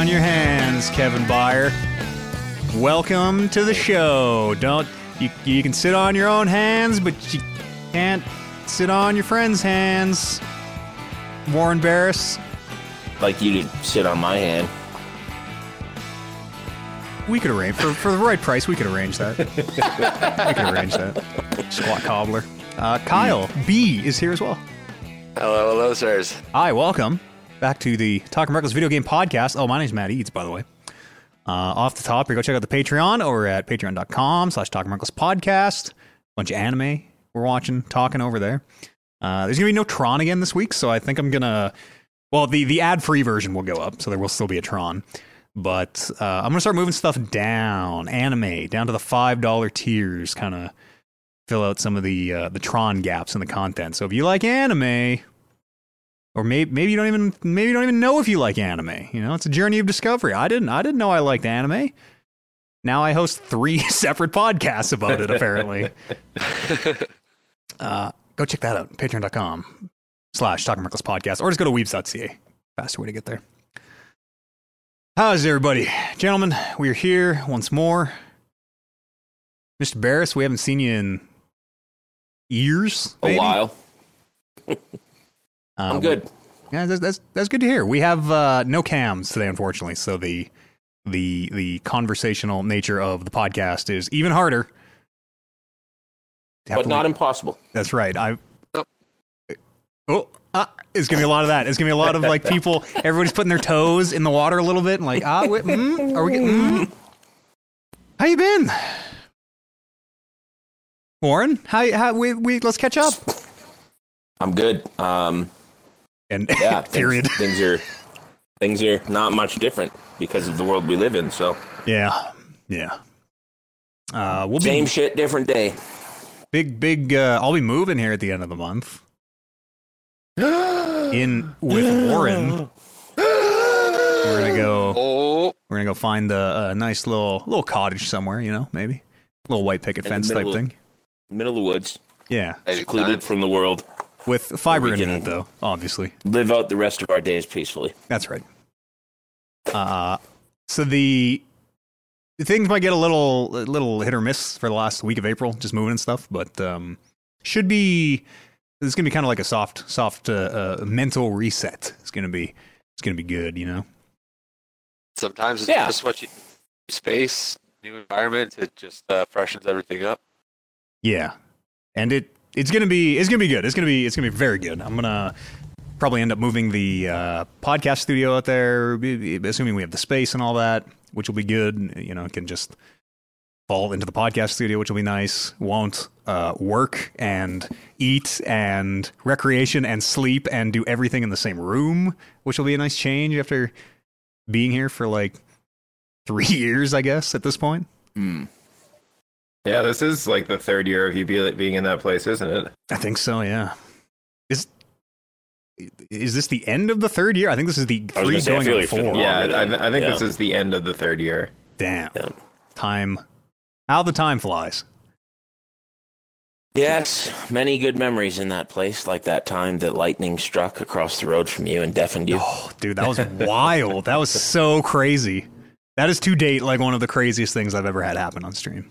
on your hands, Kevin Byer. Welcome to the show. Don't you? You can sit on your own hands, but you can't sit on your friends' hands. Warren Barris. Like you to sit on my hand. We could arrange for for the right price. We could arrange that. we could arrange that. Squat cobbler. Uh, Kyle B is here as well. Hello, hello, sirs. Hi, welcome back to the Talking Reckless Video Game Podcast. Oh, my name's Matt Eads, by the way. Uh, off the top, you go check out the Patreon over at patreon.com slash Talking Reckless Podcast. Bunch of anime we're watching, talking over there. Uh, there's going to be no Tron again this week, so I think I'm going to... Well, the, the ad-free version will go up, so there will still be a Tron. But uh, I'm going to start moving stuff down, anime, down to the $5 tiers, kind of fill out some of the uh, the Tron gaps in the content. So if you like anime, or maybe maybe you don't even maybe you don't even know if you like anime. You know, it's a journey of discovery. I didn't I didn't know I liked anime. Now I host three separate podcasts about it. Apparently, uh, go check that out. Patreon.com slash Talking Reckless Podcast, or just go to weebs.ca. Faster way to get there. How's everybody, gentlemen? We are here once more. Mr. Barris, we haven't seen you in years. A maybe? while. Uh, I'm good. Yeah, that's, that's that's good to hear. We have uh, no cams today, unfortunately, so the the the conversational nature of the podcast is even harder. But not impossible. That's right. I. Nope. Oh, ah, it's gonna be a lot of that. It's gonna be a lot of like people. Everybody's putting their toes in the water a little bit and like, ah, wait, mm, are we? Mm. How you been, Warren? How how we we let's catch up. I'm good. Um, And yeah. things- period. Things, are things are not much different because of the world we live in. So Yeah, yeah. Uh, we'll same be shit, different day. big big. Uh, I'll be moving here at the end of the month. in with Warren. We're gonna go. Oh, We're gonna go find a, a nice little little cottage somewhere. You know, maybe little white picket In fence type middle of- thing. Middle of the woods, Yeah, secluded from the world. With fiber We internet can- though. Obviously, Live out the rest of our days peacefully. that's right. Uh, so the things might get a little a little hit or miss for the last week of April, just moving and stuff, but um, should be. It's gonna be kind of like a soft, soft uh, uh, mental reset. It's gonna be, it's gonna be good, you know. sometimes it's Yeah. just what you space, new environment. It just uh, freshens everything up. Yeah, and it it's gonna be it's gonna be good. It's gonna be it's gonna be very good. I'm gonna probably end up moving the uh, podcast studio out there, assuming we have the space and all that, which will be good. You know, it can just fall into the podcast studio, which will be nice. Won't uh, work and eat and recreation and sleep and do everything in the same room, which will be a nice change after being here for like three years, I guess, at this point. Hmm. Yeah, this is like the third year of you being in that place, isn't it? I think so. Yeah. Is is this the end of the third year? I think this is the three gonna say, going feel on like four. Yeah, I, I think yeah. this is the end of the third year. Damn. Yeah. Time. How the time flies. Yes, many good memories in that place, like that time that lightning struck across the road from you and deafened you. Oh, dude, that was wild. That was so crazy. That is to date like one of the craziest things I've ever had happen on stream.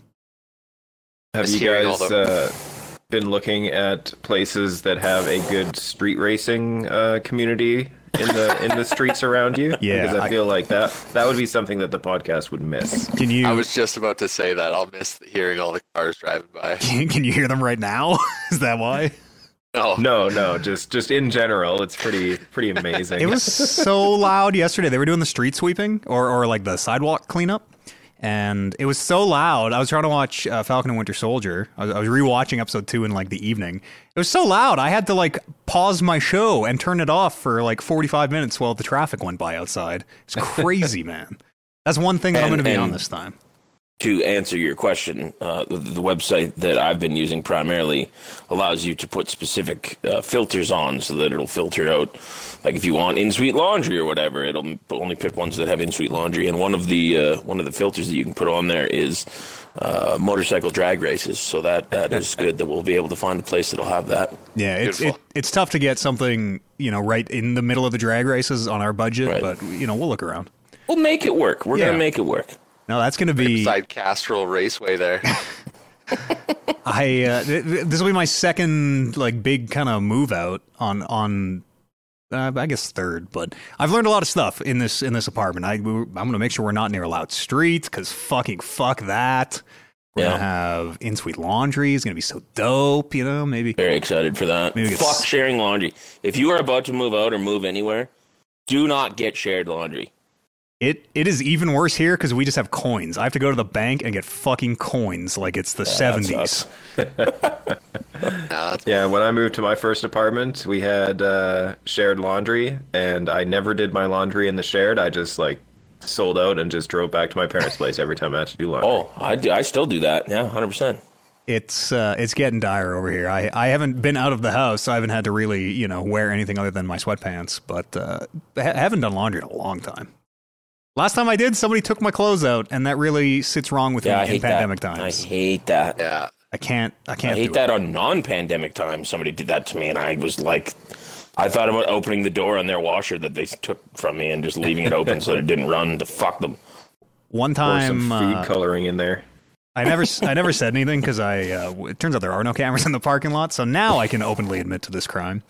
Have you guys the- uh, been looking at places that have a good street racing uh, community in the in the streets around you? Yeah, because I, I- feel like that that would be something that the podcast would miss. Can you I was just about to say that. I'll miss hearing all the cars driving by. can you hear them right now? is that why? No, No, no, just just in general, it's pretty pretty amazing. It was so loud yesterday. They were doing the street sweeping or, or like the sidewalk cleanup. And it was so loud. I was trying to watch uh, Falcon and Winter Soldier. I was, I was rewatching episode two in like the evening. It was so loud. I had to like pause my show and turn it off for like 45 minutes while the traffic went by outside. It's crazy, man. That's one thing that I'm And- going to be on and- this time. To answer your question, uh, the, the website that I've been using primarily allows you to put specific uh, filters on so that it'll filter out, like if you want in-suite laundry or whatever, it'll only pick ones that have in-suite laundry. And one of the uh, one of the filters that you can put on there is uh, motorcycle drag races. So that that is good. That we'll be able to find a place that'll have that. Yeah, it's it, it's tough to get something you know right in the middle of the drag races on our budget, Right. but you know we'll look around. We'll make it work. We're Yeah. gonna make it work. No, that's going to be. Beside Castrol Raceway there. I uh, th- th- this will be my second like big kind of move out on on. Uh, I guess third, but I've learned a lot of stuff in this in this apartment. I we, I'm going to make sure we're not near a loud street because fucking fuck that. We're Yeah. gonna have in suite laundry. It's gonna be so dope. You know, maybe Very excited for that. Maybe it's- Fuck sharing laundry. If you are about to move out or move anywhere, do not get shared laundry. It it is even worse here because we just have coins. I have to go to the bank and get fucking coins like it's the seventies. sucks. Yeah, when I moved to my first apartment, we had uh, shared laundry, and I never did my laundry in the shared. I just like sold out and just drove back to my parents' place every time I had to do laundry. Oh, I, do, I still do that. Yeah, hundred percent. it's uh, it's getting dire over here. I, I haven't been out of the house, so I haven't had to really you know wear anything other than my sweatpants. But uh, I ha- haven't done laundry in a long time. Last time I did, somebody took my clothes out, and that really sits wrong with Yeah, I me in pandemic that. times. I hate that. yeah. I can't. I I can't. I hate do that It. on non-pandemic times. Somebody did that to me, and I was like, I thought about opening the door on their washer that they took from me and just leaving it open so it didn't run. To fuck them. One Or some time, food uh, coloring in there. I never I never said anything because I. Uh, it turns out there are no cameras in the parking lot, so now I can openly admit to this crime.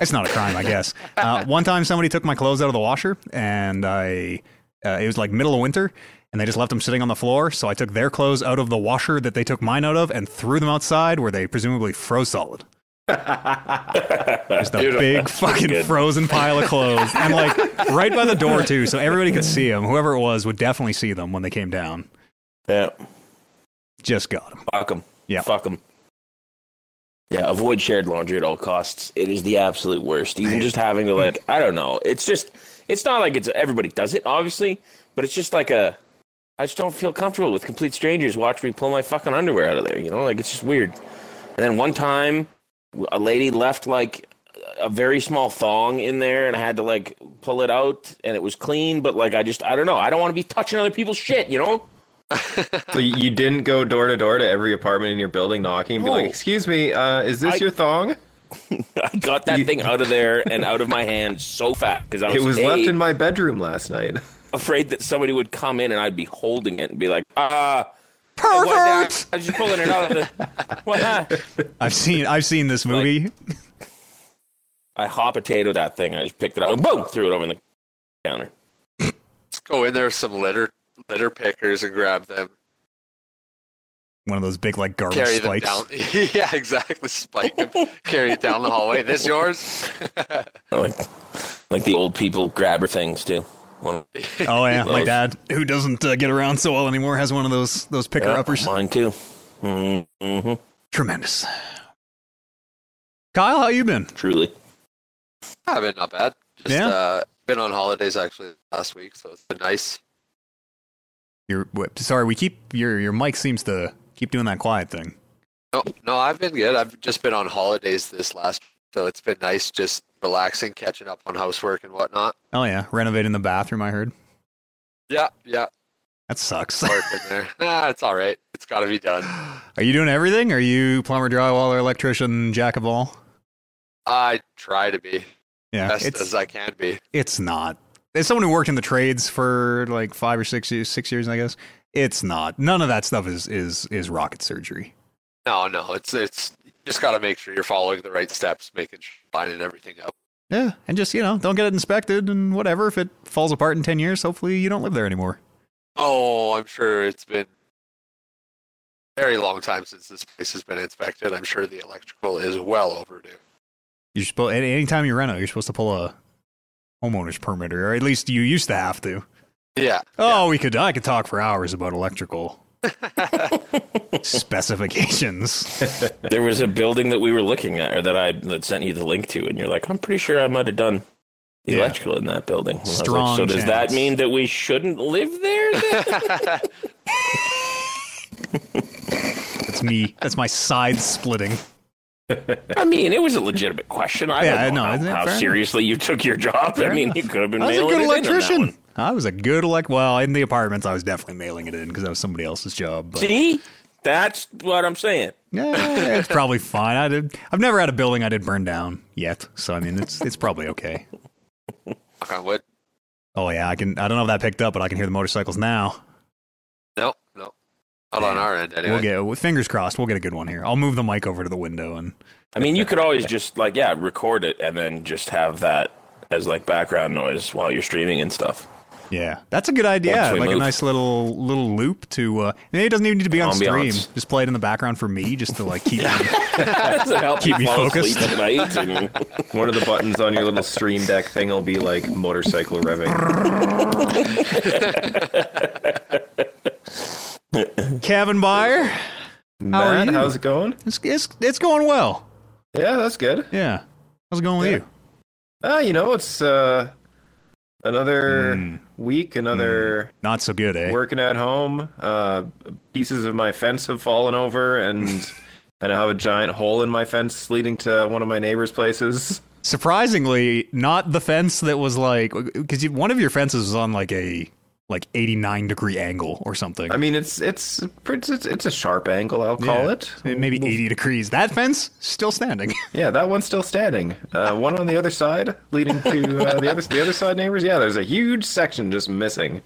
It's not a crime, I guess. Uh, one time, somebody took my clothes out of the washer, and I. Uh, it was like middle of winter, and they just left them sitting on the floor. So I took their clothes out of the washer that they took mine out of, and threw them outside where they presumably froze solid. Just a Beautiful. big fucking frozen pile of clothes, and like right by the door too, so everybody could see them. Whoever it was would definitely see them when they came down. Yeah, Just got them. fuck them. Yeah. fuck them. Yeah, avoid shared laundry at all costs. It is the absolute worst. Even just having to like, I don't know. It's just, it's not like it's everybody does it, obviously, but it's just like a. I just don't feel comfortable with complete strangers watch me pull my fucking underwear out of there. You know, like it's just weird. And then one time, a lady left like a very small thong in there, and I had to like pull it out, and it was clean. But like, I just, I don't know. I don't want to be touching other people's shit. You know. So you didn't go door to door to every apartment in your building knocking and be like, "Excuse me, uh, is this I- your thong? I got that You- thing out of there and out of my hand so fast because I was, It was A, left in my bedroom last night." afraid that somebody would come in and I'd be holding it and be like, ah, what the- Pervert. I was just pulling it out of the. What? I've seen I've seen this movie. I hot potato that thing. I just picked it up and boom, threw it over the counter. Let's go in there some litter litter pickers and grab them. One of those big like garbage Carry spikes. down. yeah, exactly. Spike them. carry it down the hallway. This yours? Like, like the old people grabber things too. One, Oh yeah, my dad, who doesn't uh, get around so well anymore, has one of those those picker yeah, uppers. mine too. Mm-hmm. Tremendous. Kyle, how you been? Truly. I've been not bad. Just Yeah? uh, been on holidays actually last week, so it's been nice. Your wh- sorry, we keep your your mic seems to keep doing that quiet thing. No, no, I've been good. I've just been on holidays this last, so it's been nice just relaxing, catching up on housework and whatnot. Oh yeah, renovating the bathroom. I heard Yeah, yeah, that sucks. work in there. Nah, it's all right. It's got to be done. Are you doing everything? Are you plumber, drywaller, electrician, jack of all? I try to be Yeah, best as I can be. it's not. As someone who worked in the trades for like five or six years, six years, I guess, it's not. None of that stuff is is is rocket surgery. No, no, it's it's you just got to make sure you're following the right steps, making sure you're lining everything up. Yeah, and just you know, don't get it inspected and whatever. If it falls apart in ten years, hopefully you don't live there anymore. Oh, I'm sure it's been a very long time since this place has been inspected. I'm sure the electrical is well overdue. You're supposed any anytime you rent it, you're supposed to pull a homeowner's permit, or at least you used to have to. Yeah. Oh, we could. I could talk for hours about electrical specifications. There was a building that we were looking at, or that I that sent you the link to, and you're like, I'm pretty sure I might have done the Yeah. electrical in that building. And was like, Strong so does that mean that we shouldn't live there? Then? That's me. That's my side splitting. I mean, it was a legitimate question. I Yeah, don't know no, how, how seriously you took your job. I mean, you could have been I was a good electrician. One. I was a good elect. Well, in the apartments, I was definitely mailing it in because that was somebody else's job. But See, that's what I'm saying. yeah, it's probably fine. I did. I've never had a building I did burn down yet, so I mean, it's it's probably okay. Knock on wood. Oh yeah, I can. I don't know if that picked up, but I can hear the motorcycles now. Nope, nope. Not on our end anyway. We'll get fingers crossed. We'll get a good one here. I'll move the mic over to the window and I mean, you could always just like yeah, record it and then just have that as like background noise while you're streaming and stuff. Yeah, that's a good idea. Once we Like a nice little little loop to. Uh, maybe it doesn't even need to be on stream. Just play it in the background for me, just to like keep. me it help Keep you me focused. asleep at night? And, One of the buttons on your little stream deck thing will be like motorcycle revving. Kevin Byer, How are you? how's it going? it's, it's it's going well. Yeah, that's good. Yeah, how's it going with you? Ah, you know, it's uh another Mm. Week, another Not so good, eh? working at home. Uh pieces of my fence have fallen over and and I have a giant hole in my fence leading to one of my neighbor's places. Surprisingly, not the fence that was like because one of your fences was on like a like 89 degree angle or something. I mean, it's it's it's, it's a sharp angle, I'll call Yeah. it. Maybe 80 degrees. That fence still standing. Yeah, that one's still standing. Uh, one on the other side, leading to uh, the other the other side neighbors. Yeah, there's a huge section just missing.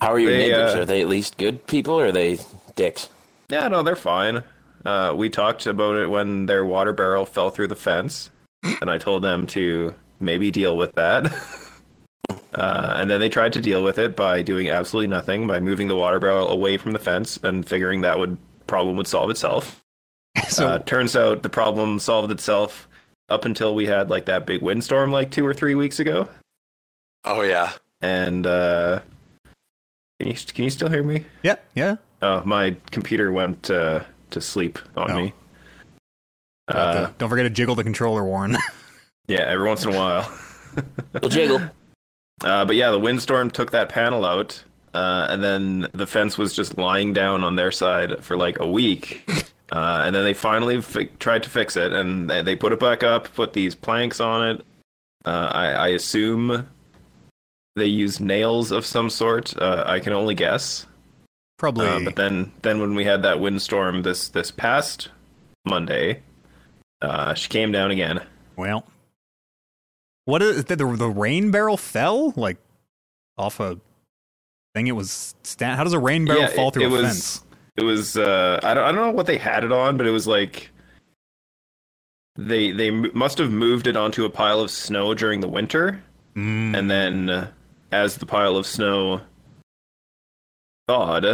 how are your They, neighbors? uh, are they at least good people or are they dicks? Yeah, no, they're fine. Uh, we talked about it when their water barrel fell through the fence, and I told them to maybe deal with that. Uh, and then they tried to deal with it by doing absolutely nothing, by moving the water barrel away from the fence and figuring that would problem would solve itself. so uh, turns out the problem solved itself up until we had like that big windstorm like two or three weeks ago. Oh yeah. And uh, can you can you still hear me? yeah, yeah. Oh, my computer went uh, to sleep on Oh. me. Uh, don't forget to jiggle the controller, Warren. yeah, every once in a while. Little jiggle. Uh, but yeah, the windstorm took that panel out, uh, and then the fence was just lying down on their side for like a week. Uh, and then they finally fi- tried to fix it, and they, they put it back up, put these planks on it. Uh, I, I assume they used nails of some sort. Uh, I can only guess. Probably. Uh, but then, then when we had that windstorm this this past Monday, uh, she came down again. well, what is the, the the rain barrel fell like off a thing? It was stand. How does a rain barrel Yeah, fall it- through it a was- fence? It was uh, I don't I don't know what they had it on, but it was like they they must have moved it onto a pile of snow during the winter, Mm, and then uh, as the pile of snow thawed,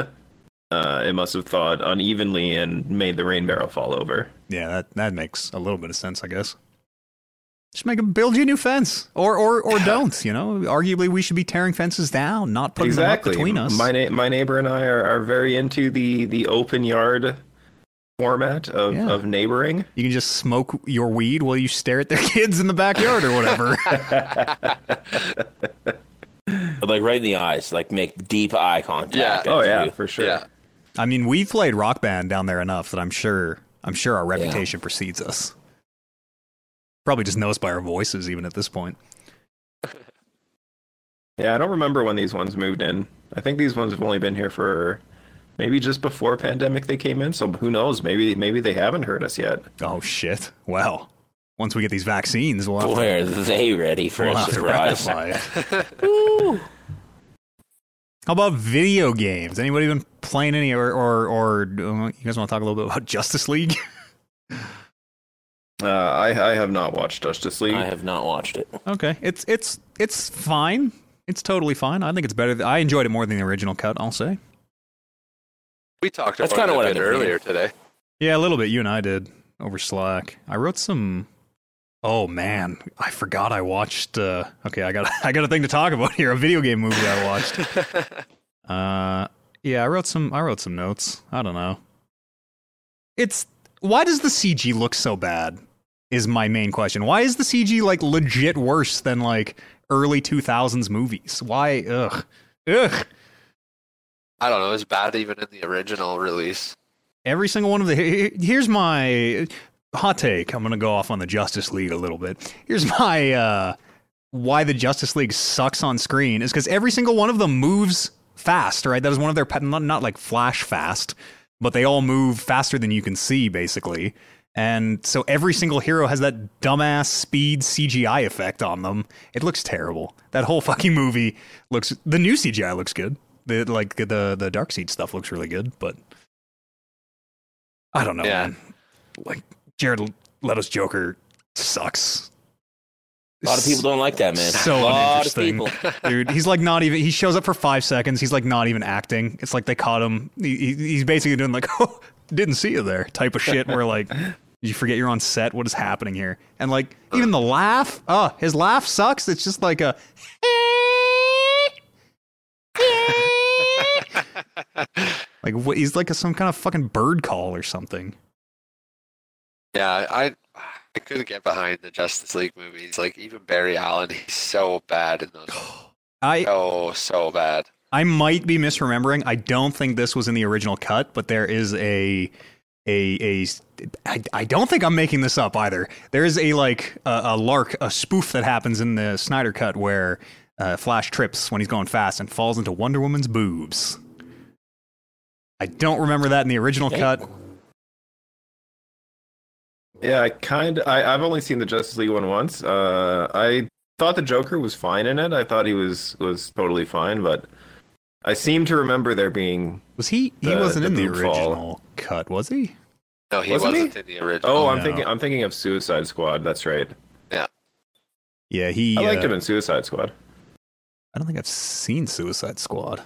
uh, it must have thawed unevenly and made the rain barrel fall over. yeah, that that makes a little bit of sense, I guess. Just make them build you a new fence, or or or don't. You know, arguably we should be tearing fences down, not putting exactly. them up between us. My na- my neighbor and I are, are very into the the open yard format of, Yeah. of neighboring. You can just smoke your weed while you stare at their kids in the backyard or whatever. Like right in the eyes, like make deep eye contact. Yeah. Oh yeah, you- for sure. Yeah. I mean, we've played rock band down there enough that I'm sure I'm sure our reputation precedes us. Probably just know us by our voices even at this point. Yeah, I don't remember when these ones moved in. I think these ones have only been here for maybe just before pandemic they came in. So who knows? Maybe maybe they haven't heard us yet. Oh shit. Well, once we get these vaccines, we'll have to, are they ready for we'll a surprise? rectify it. How about video games? Anybody been playing any or or or uh, you guys want to talk a little bit about Justice League? Uh, I I have not watched Justice League. I have not watched it. okay. It's it's it's fine. It's totally fine. I think it's better. th- I enjoyed it more than the original cut, I'll say. We talked That's about kinda it what a I've bit been earlier today. Yeah, a little bit. You and I did over Slack. I wrote some. Oh man, I forgot I watched. Uh, okay, I got I got a thing to talk about here. A video game movie I watched. Uh, yeah, I wrote some. I wrote some notes. I don't know. It's why does the CG look so bad? Is my main question. Why is the CG like legit worse than like early two thousands movies? Why? Ugh, ugh. I don't know. It was bad even in the original release. Every single one of the here's my hot take. I'm gonna go off on the Justice League a little bit. Here's my uh, why the Justice League sucks on screen is because every single one of them moves fast. Right, that is one of their pet- not not like flash fast, but they all move faster than you can see, basically. And so every single hero has that dumbass speed CGI effect on them. It looks terrible. That whole fucking movie looks. The new CGI looks good. The like the the Darkseid stuff looks really good, but I don't know, Yeah. man. Like Jared Leto's Joker sucks. A lot of people don't like that, man. So a lot of people. Dude, he's like not even. He shows up for five seconds. He's like not even acting. It's like they caught him. He, he- he's basically doing like, "Oh, didn't see you there" type of shit. Where like, you forget you're on set. What is happening here? And like, even the laugh. Oh, his laugh sucks. It's just like a. like what? He's like a, some kind of fucking bird call or something. Yeah, I I couldn't get behind the Justice League movies. Like even Barry Allen, he's so bad in those. I oh so bad. I might be misremembering. I don't think this was in the original cut, but there is a a a. I, I don't think I'm making this up either. There is a like a, a lark, a spoof that happens in the Snyder cut where uh, Flash trips when he's going fast and falls into Wonder Woman's boobs. I don't remember that in the original Okay. cut. Yeah, I kind of. I've only seen the Justice League one once. Uh, I thought the Joker was fine in it. I thought he was was totally fine, but I seem to remember there being. Was he? He The- wasn't the in the boob fall. original cut, was he? No, he Wasn't wasn't, he? in the original. Oh, I'm no. thinking. I'm thinking of Suicide Squad. That's right. Yeah. Yeah, he. I liked uh, him in Suicide Squad. I don't think I've seen Suicide Squad.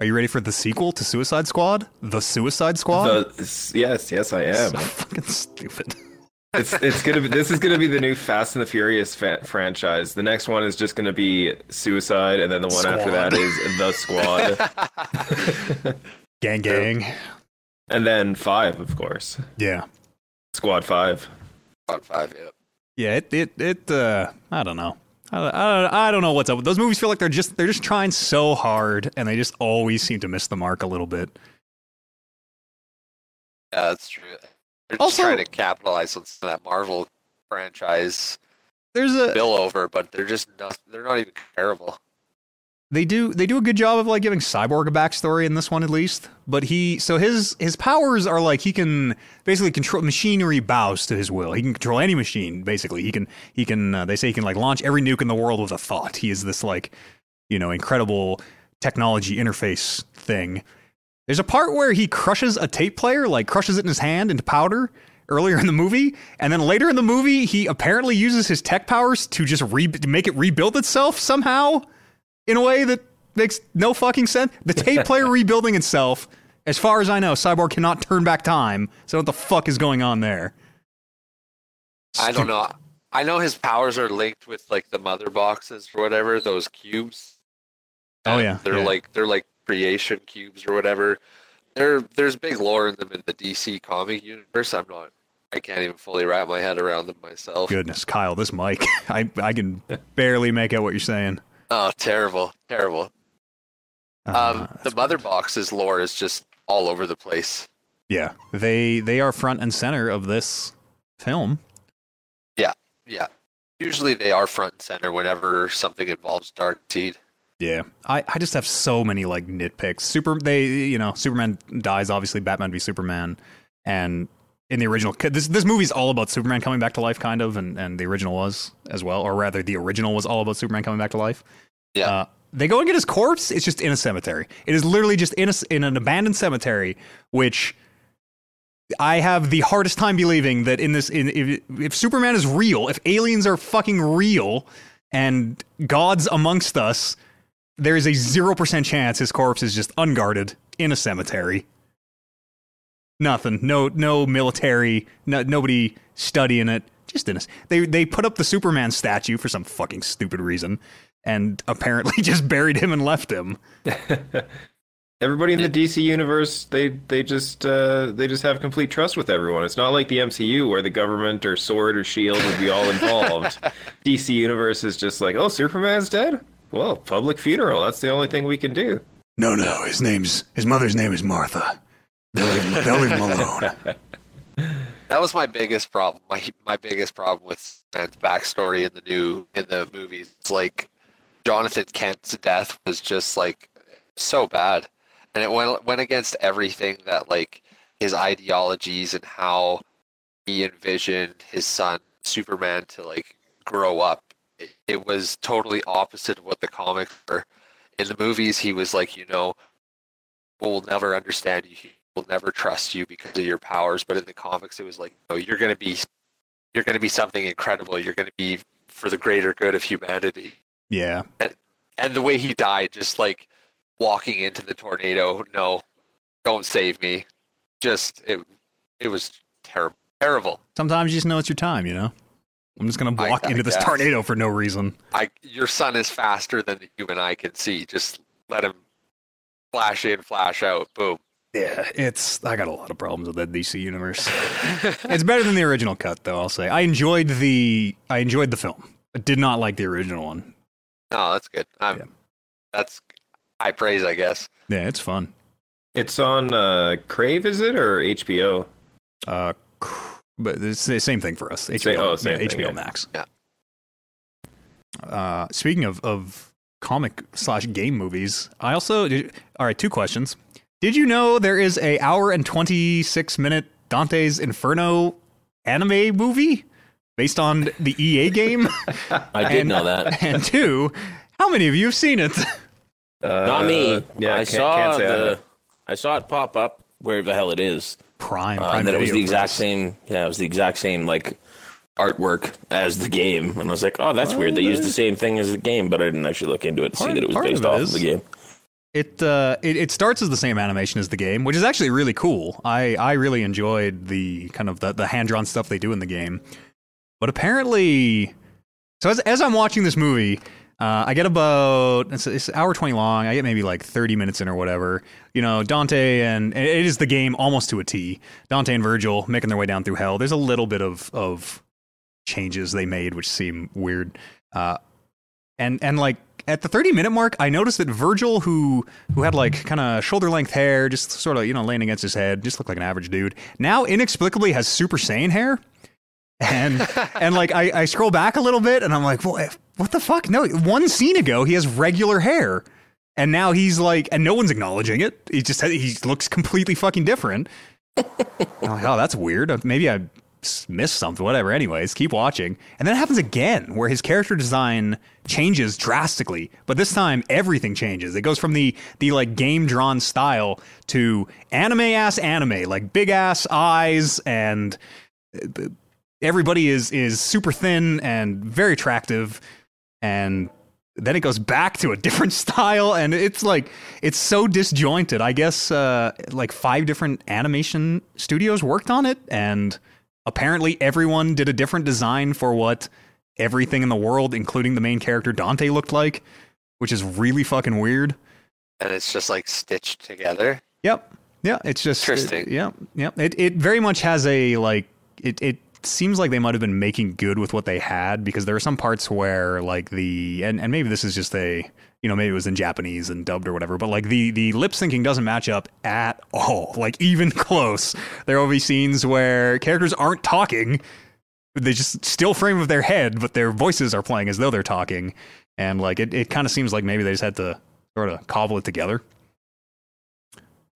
Are you ready for the sequel to Suicide Squad? The Suicide Squad? The, yes, yes, I am. So fucking stupid. It's it's gonna be. This is gonna be the new Fast and the Furious fa- franchise. The next one is just gonna be Suicide, and then the one after that is the Squad, Gang, gang. and then five, of course. Yeah. Squad Five. Squad five. Yeah. Yeah, it, it, it, uh, I don't know. I, I, I don't know what's up. Those movies feel like they're just, they're just trying so hard and they just always seem to miss the mark a little bit. Yeah, that's true. They're just Also- trying to capitalize on that Marvel franchise There's a, bill over, but they're just not. They're not even comparable. they do they do a good job of like giving cyborg a backstory in this one at least but he so his his powers are like he can basically control machinery bows to his will he can control any machine basically he can he can uh, they say he can like launch every nuke in the world with a thought he is this like you know incredible technology interface thing there's a part where he crushes a tape player like crushes it in his hand into powder earlier in the movie and then later in the movie he apparently uses his tech powers to just re- to make it rebuild itself somehow in a way that makes no fucking sense. The tape player rebuilding itself, as far as I know, Cyborg cannot turn back time. So what the fuck is going on there? I don't know. I know his powers are linked with like the mother boxes or whatever, those cubes. Oh, yeah, They're yeah. like they're like creation cubes or whatever. There there's big lore in them in the DC comic universe. I'm not I can't even fully wrap my head around them myself. Goodness, Kyle, this mic, I I can barely make out what you're saying. Oh, terrible. Terrible. Um Uh, the mother boxes lore is just all over the place. yeah, they they are front and center of this film. Yeah, yeah. Usually they are front and center whenever something involves Dark Seed. Yeah, I, I just have so many like nitpicks. Super, they you know Superman dies. Obviously, Batman v Superman, and in the original, this this movie's all about Superman coming back to life, kind of, and and the original was as well, or rather, the original was all about Superman coming back to life. Yeah. Uh, they go and get his corpse. It's just in a cemetery. It is literally just in a in an abandoned cemetery, which I have the hardest time believing that in this in if, if Superman is real, if aliens are fucking real, and gods amongst us, there is a 0% chance his corpse is just unguarded in a cemetery. Nothing. No no military, no, nobody studying it. Just in a, they they put up the Superman statue for some fucking stupid reason and apparently just buried him and left him. Everybody in the DC universe, they they just uh, they just have complete trust with everyone. It's not like the MCU where the government or Sword or Shield would be all involved. DC universe is just like, oh, Superman's dead. Well, public funeral. That's the only thing we can do. No, no, his name's his mother's name is Martha. They'll leave him, they'll leave him alone. That was my biggest problem. My my biggest problem with Batman's backstory in the new in the movies. It's like Jonathan Kent's death was just like so bad, and it went went against everything that like his ideologies and how he envisioned his son Superman to like grow up. It, it was totally opposite of what the comics were. In the movies, he was like, you know, will never understand you. Will never trust you because of your powers. But in the comics, it was like, oh, you're gonna be, you're gonna be something incredible. You're gonna be for the greater good of humanity. Yeah. And, And the way he died, just like walking into the tornado, no, don't save me. Just it, it was terrible, terrible. Sometimes you just know it's your time, you know? I'm just going to walk I into this guess. tornado for no reason. I, your son is faster than the human eye can see. Just let him flash in, flash out. Boom. Yeah, it's. I got a lot of problems with that DC universe. it's better than the original cut, though. I'll say I enjoyed the. I enjoyed the film. I did not like the original one. No, that's good. I'm, Yeah. That's high praise, I guess. Yeah, it's fun. It's on uh, Crave, is it, or HBO? Uh, cr- but it's the same thing for us. HBO, Same- oh, same yeah, thing, HBO yeah. Max. Yeah. Uh, speaking of of comic slash game movies, I also did, all right. Two questions. Did you know there is a hour and twenty six minute Dante's Inferno anime movie based on the EA game? I did And- know that. and two, how many of you have seen it? Uh, Not me. Yeah, I can't, saw can't say the. have. I saw it pop up wherever the hell it is. Prime, Uh, and then it was the exact same. Yeah, it was the exact same like artwork as the game, and I was like, "Oh, that's weird. They used the same thing as the game," but I didn't actually look into it to see that it was part of based it off is. of the game. It, uh, it it starts as the same animation as the game, which is actually really cool. I, I really enjoyed the kind of the, the hand drawn stuff they do in the game. But apparently, so as as I'm watching this movie, uh, I get about it's, it's hour twenty long. I get maybe like thirty minutes in or whatever. You know, Dante and and it is the game almost to a T. Dante and Virgil making their way down through hell. There's a little bit of of changes they made which seem weird. Uh, and and like at the 30 minute mark, I noticed that Virgil, who who had like kind of shoulder length hair, just sort of you know laying against his head, just looked like an average dude. Now inexplicably has Super Saiyan hair, and and like I, I scroll back a little bit, and I'm like, well, what the fuck? No, one scene ago he has regular hair, and now he's like, and no one's acknowledging it. He just he looks completely fucking different. Like, oh, that's weird. Maybe I missed something. Whatever. Anyways, keep watching, and then it happens again, where his character design changes drastically. But this time, everything changes. It goes from the the like game drawn style to anime ass anime, like big ass eyes, and uh, everybody is is super thin and very attractive, and then it goes back to a different style and it's like it's so disjointed i guess uh, like five different animation studios worked on it and apparently everyone did a different design for what everything in the world including the main character dante looked like which is really fucking weird and it's just like stitched together. Yep. Yeah, it's just Interesting. it- yeah, yeah. It it very much has a like it it seems like they might have been making good with what they had because there are some parts where like the and and maybe this is just a you know maybe it was in Japanese and dubbed or whatever, but like the the lip syncing doesn't match up at all, like even close. There will be scenes where characters aren't talking. They just still frame of their head, but their voices are playing as though they're talking. And like it, it kind of seems like maybe they just had to sort of cobble it together.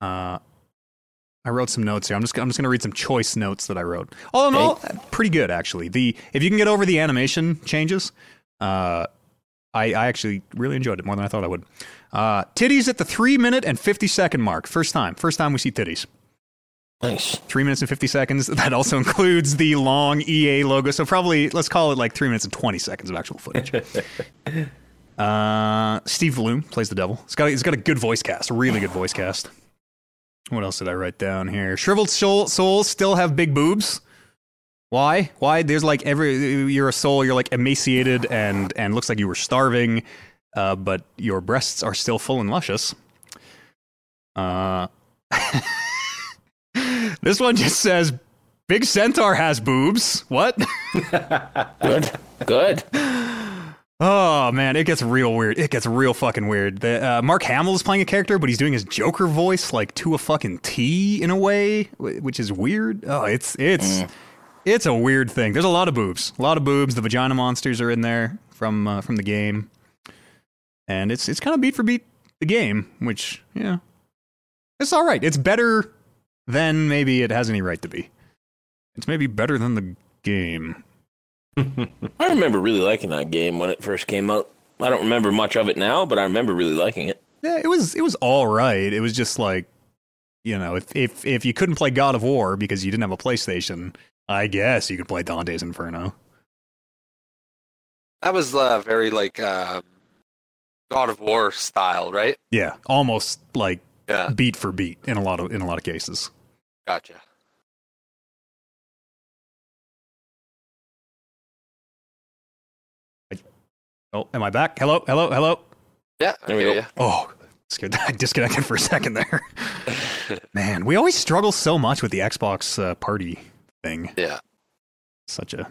Uh, I wrote some notes here. I'm just I'm just gonna read some choice notes that I wrote. All in all, pretty good actually. The if you can get over the animation changes, uh, I I actually really enjoyed it more than I thought I would. Uh, titties at the three minute and fifty second mark. First time, first time we see titties. Nice. Three minutes and fifty seconds. That also includes the long EA logo. So probably let's call it like three minutes and twenty seconds of actual footage. Uh, Steve Blum plays the devil. He's got he's got a good voice cast, really good voice cast. What else did I write down here? Shriveled soul, souls still have big boobs. Why? Why? There's like every you're a soul, you're like emaciated and and looks like you were starving, uh, but your breasts are still full and luscious. Uh, this one just says, "Big Centaur has boobs." What? Good. Good. Oh man, it gets real weird. It gets real fucking weird. The, uh, Mark Hamill is playing a character, but he's doing his Joker voice like to a fucking T in a way, which is weird. Oh, it's it's it's a weird thing. There's a lot of boobs, a lot of boobs. The vagina monsters are in there from uh, from the game, and it's it's kind of beat for beat the game, which yeah, it's all right. It's better than maybe it has any right to be. It's maybe better than the game. I remember really liking that game when it first came out. I don't remember much of it now, but I remember really liking it. Yeah, it was it was all right. It was just like, you know, if if if you couldn't play God of War because you didn't have a PlayStation, I guess you could play Dante's Inferno. That was uh, very like um, God of War style, right? Yeah, almost like Yeah, beat for beat in a lot of in a lot of cases. gotcha. Oh, am I back? Hello, hello, hello. Yeah, There we go. Oh, scared. I disconnected for a second there. Man, we always struggle so much with the Xbox uh, party thing. Yeah. Such a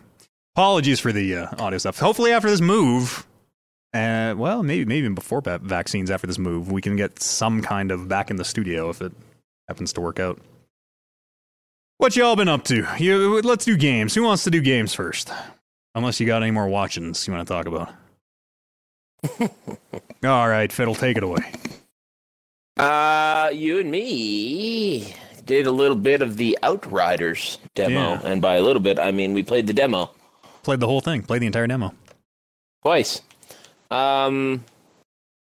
apologies for the uh, audio stuff. Hopefully, after this move, uh, well, maybe maybe even before va- vaccines, after this move, we can get some kind of back in the studio if it happens to work out. What y'all been up to? You, let's do games. Who wants to do games first? Unless you got any more watchings you want to talk about. All right, Fiddle, take it away. Uh, you and me did a little bit of the Outriders demo, Yeah. and by a little bit, I mean we played the demo Played the whole thing. Played the entire demo. twice. Um,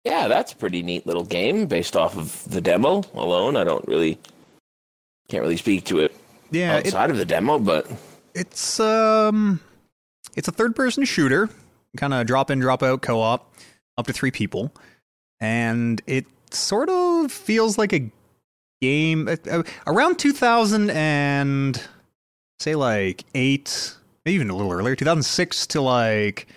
yeah, that's a pretty neat little game based off of the demo alone. I don't really can't really speak to it Yeah, it, outside of the demo, but it's um, it's a third-person shooter, kind of drop in, drop out co-op, up to three people, and it sort of feels like a game uh, uh, around 2000 and say like eight, maybe even a little earlier, 2006 to like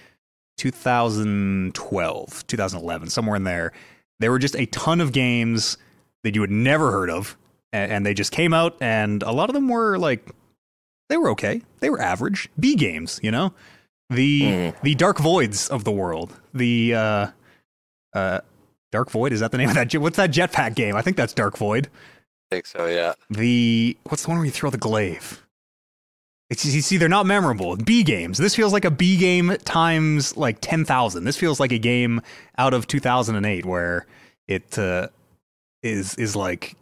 2012, 2011, somewhere in there. There were just a ton of games that you had never heard of, and, and they just came out, and a lot of them were like they were okay. They were average B games, you know. The Mm. the Dark Voids of the world. The uh, uh, Dark Void is that the name of that? jet- What's that jetpack game? I think that's Dark Void. I think so. Yeah. The what's the one where you throw the glaive? It's you see they're not memorable. B games. This feels like a B game times like ten thousand. This feels like a game out of two thousand and eight where it uh, is is like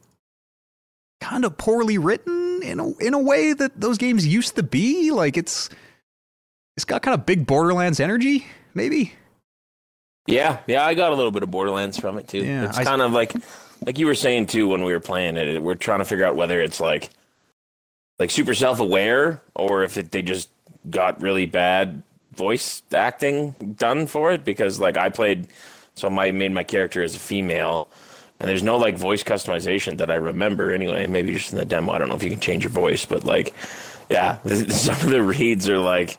kind of poorly written in a in a way that those games used to be. Like it's it's got kind of big Borderlands energy, maybe. Yeah, yeah, I got a little bit of Borderlands from it too. Yeah, it's I- kind of like like you were saying too when we were playing it. We're trying to figure out whether it's like like super self aware or if it, they just got really bad voice acting done for it. Because like I played, so I made my character as a female, and there's no like voice customization that I remember anyway. Maybe just in the demo. I don't know if you can change your voice, but like, yeah, some of the reads are like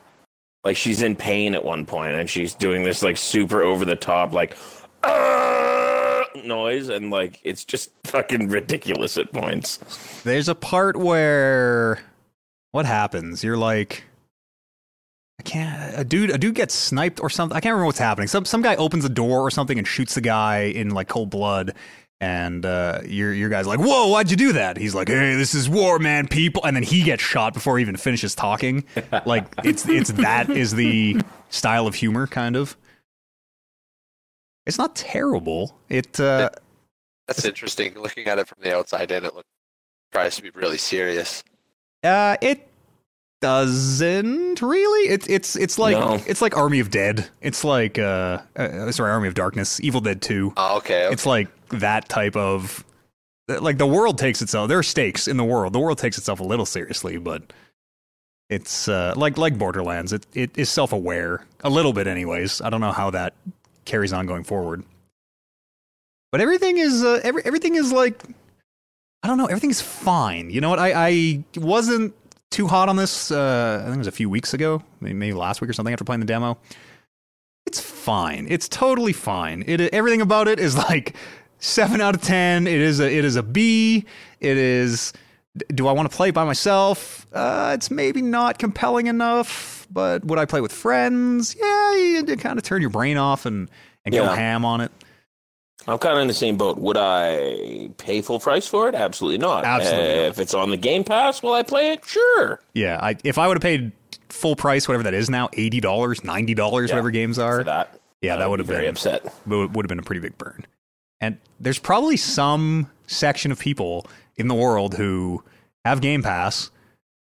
like she's in pain at one point and she's doing this like super over the top like noise and like it's just fucking ridiculous at points There's a part where what happens? You're like I can't a dude a dude gets sniped or something. I can't remember what's happening. Some some guy opens a door or something and shoots the guy in like cold blood. And uh, your your guy's like, "Whoa, why'd you do that?" He's like, "Hey, this is war, man, people." And then he gets shot before he even finishes talking. like it's it's that is the style of humor, kind of. It's not terrible. It uh, That's interesting. Looking at it from the outside in, it looks tries to be really serious. Uh, it doesn't really. It's it's it's like No. it's like Army of Dead. It's like uh, uh, sorry, Army of Darkness, Evil Dead Two. Oh, okay. okay. It's like that type of like the world takes itself. There are stakes in the world. The world takes itself a little seriously, but it's uh, like like Borderlands. It it is self aware a little bit, anyways. I don't know how that carries on going forward, but everything is uh, every, everything is like I don't know. Everything is fine. You know what? I I wasn't too hot on this. Uh, I think it was a few weeks ago, maybe, last week or something after playing the demo. It's fine. It's totally fine. It everything about it is like seven out of ten. It is a it is a B. It is. Do I want to play by myself? Uh, it's maybe not compelling enough. But would I play with friends? Yeah, you, you kind of turn your brain off and and go ham on it. I'm kind of in the same boat would i pay full price for it absolutely not Absolutely Uh, not. if it's on the game pass will i play it sure Yeah, I, if I would have paid full price, whatever that is now, eighty dollars, ninety dollars, Yeah, whatever games are, for that yeah, that would be have very upset would would have been a pretty big burn. And there's probably some section of people in the world who have Game Pass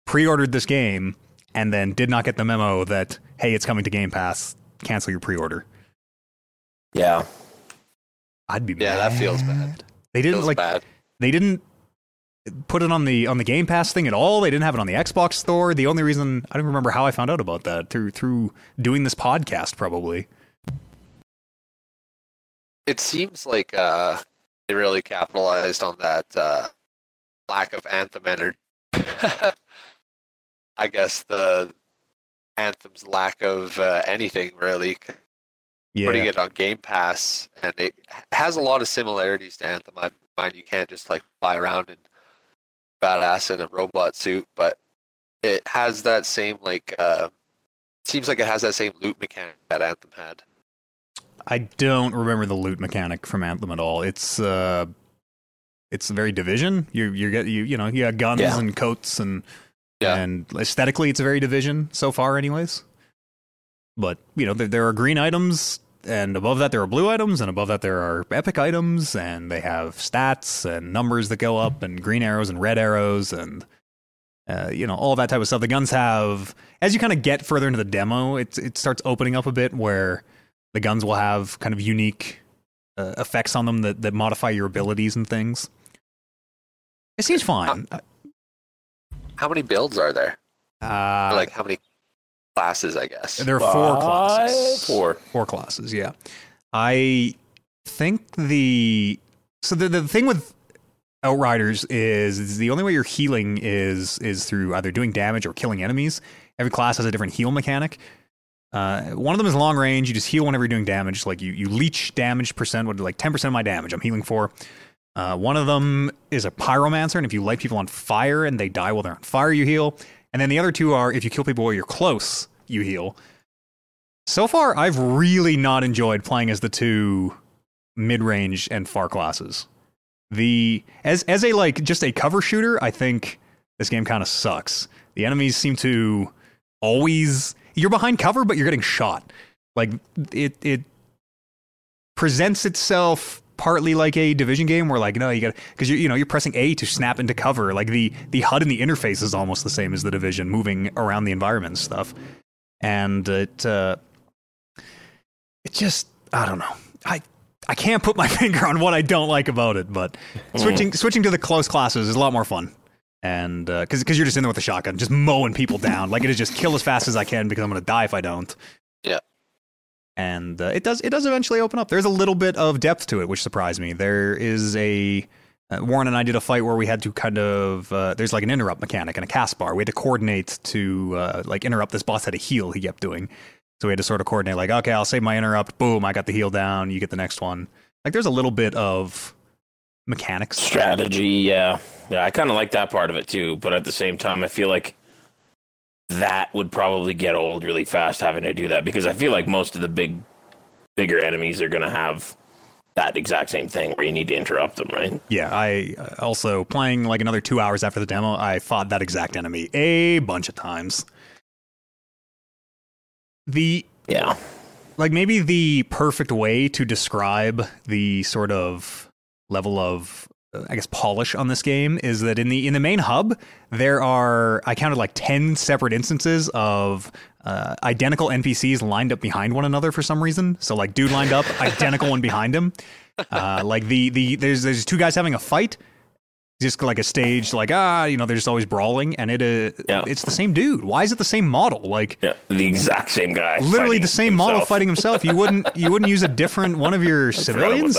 pre-ordered this game and then did not get the memo that hey, it's coming to Game Pass. Cancel your pre-order. Yeah. I'd be Yeah, mad. that feels bad. They didn't Feels like bad. they didn't put it on the on the Game Pass thing at all. They didn't have it on the Xbox store. The only reason I don't remember how I found out about that through through doing this podcast probably. It seems like uh, they really capitalized on that uh, lack of Anthem energy. I guess the Anthem's lack of uh, anything really. Yeah. Putting it on Game Pass, and it has a lot of similarities to Anthem. I find you can't just like fly around in badass in a robot suit, but it has that same like. Uh, seems like it has that same loot mechanic that Anthem had. I don't remember the loot mechanic from Anthem at all. It's uh it's very division. You you get you you know, you got guns Yeah. and coats and Yeah. and aesthetically it's very division so far anyways. But, you know, there, there are green items and above that there are blue items and above that there are epic items and they have stats and numbers that go up and green arrows and red arrows and uh, you know all that type of stuff. The guns have as you kind of get further into the demo, it it starts opening up a bit where the guns will have kind of unique uh, effects on them that, that modify your abilities and things. It seems fine. How many builds are there? Uh, like how many classes? I guess. there are four Five? classes. Four. Four classes, yeah. I think the so the the thing with Outriders is, is the only way you're healing is is through either doing damage or killing enemies. Every class has a different heal mechanic. Uh, one of them is long range. You just heal whenever you're doing damage. Like you, you leech damage percent. What like ten percent of my damage I'm healing for. Uh, one of them is a pyromancer, and if you light people on fire and they die while they're on fire, you heal. And then the other two are if you kill people while you're close, you heal. So far, I've really not enjoyed playing as the two mid-range and far classes. The as as a like just a cover shooter, I think this game kind of sucks. The enemies seem to always you're behind cover, but you're getting shot. Like it it presents itself partly like a division game where like no you got because you you know you're pressing A to snap into cover. Like the the HUD and the interface is almost the same as the division moving around the environment and stuff. And it uh, it just I don't know. I I can't put my finger on what I don't like about it but switching switching to the close classes is a lot more fun. And because because you're just in there with a shotgun just mowing people down. Like it is just kill as fast as I can because I'm gonna die if I don't. Yeah. And uh, it does it does eventually open up. There's a little bit of depth to it, which surprised me. There is a uh, Warren and I did a fight where we had to kind of uh, there's like an interrupt mechanic and a cast bar. We had to coordinate to uh, like interrupt. This boss had a heal he kept doing, so we had to sort of coordinate. Like, okay, I'll save my interrupt. Boom, I got the heal down. You get the next one. Like, there's a little bit of mechanics. Strategy, yeah. Yeah, I kind of like that part of it too, but at the same time, I feel like that would probably get old really fast having to do that because I feel like most of the big, bigger enemies are going to have that exact same thing where you need to interrupt them, right? Yeah, I uh, also playing like another two hours after the demo. I fought that exact enemy a bunch of times. The Yeah. like maybe the perfect way to describe the sort of level of I guess polish on this game is that in the in the main hub there are I counted like 10 separate instances of uh, identical NPCs lined up behind one another for some reason. So like dude lined up, identical one behind him. Uh, like the the there's there's two guys having a fight. Just like a stage, like ah, you know, they're just always brawling, and it uh, Yeah. it's the same dude. Why is it the same model? Like Yeah. The exact same guy. literally the same model fighting himself. You wouldn't you wouldn't use a different one of your I forgot about civilians.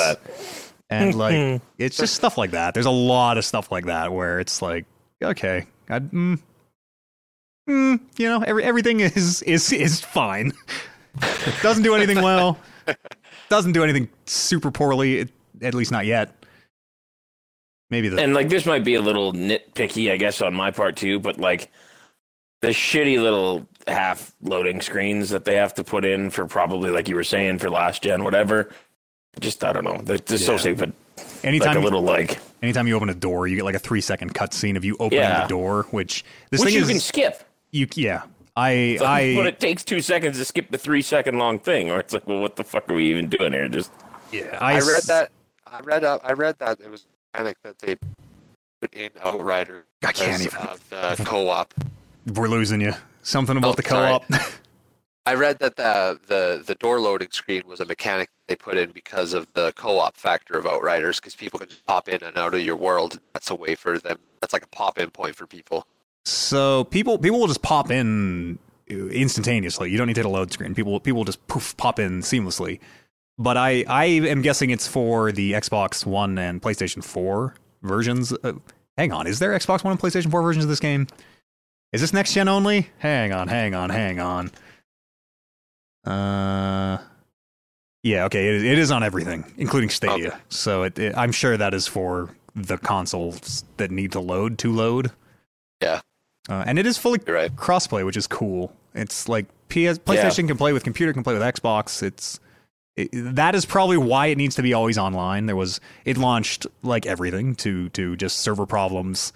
That. And like it's just stuff like that. There's a lot of stuff like that where it's like, okay, I, mm, mm, you know, every, everything is is is fine. Doesn't do anything well. Doesn't do anything super poorly. It, at least not yet. Maybe the And like this might be a little nitpicky, I guess, on my part too, but like the shitty little half loading screens that they have to put in for probably like you were saying for last gen, whatever. Just I don't know. They're just so Yeah. stupid. anytime like a little like anytime you open a door, you get like a three second cutscene of you opening Yeah. the door. Which this which thing you is can skip. you yeah. I I but it takes two seconds to skip the three second long thing, or it's like, well, what the fuck are we even doing here? Just yeah I read that. I read up. I read that it was panic that they put in Outrider I can't because even. of the co-op. we're losing you. Something about Oh, the co-op. I read that the, the the door loading screen was a mechanic they put in because of the co-op factor of Outriders, because people can just pop in and out of your world. That's a way for them. That's like a pop-in point for people. so people people will just pop in instantaneously. You don't need to hit a load screen. People people will just poof pop in seamlessly. But I I am guessing it's for the Xbox One and PlayStation 4 versions. Uh, hang on, is there Xbox One and PlayStation 4 versions of this game? Is this next gen only? Hang on, hang on, hang on. Uh, yeah, okay, it, it is on everything, including Stadia. Okay. So it, it, I'm sure that is for the consoles that need to load to load. Yeah. Uh, and it is fully You're right. crossplay, which is cool. It's like PS, PlayStation can play with computer, can play with Xbox. It's it, that is probably why it needs to be always online. There was it launched like everything to to just server problems,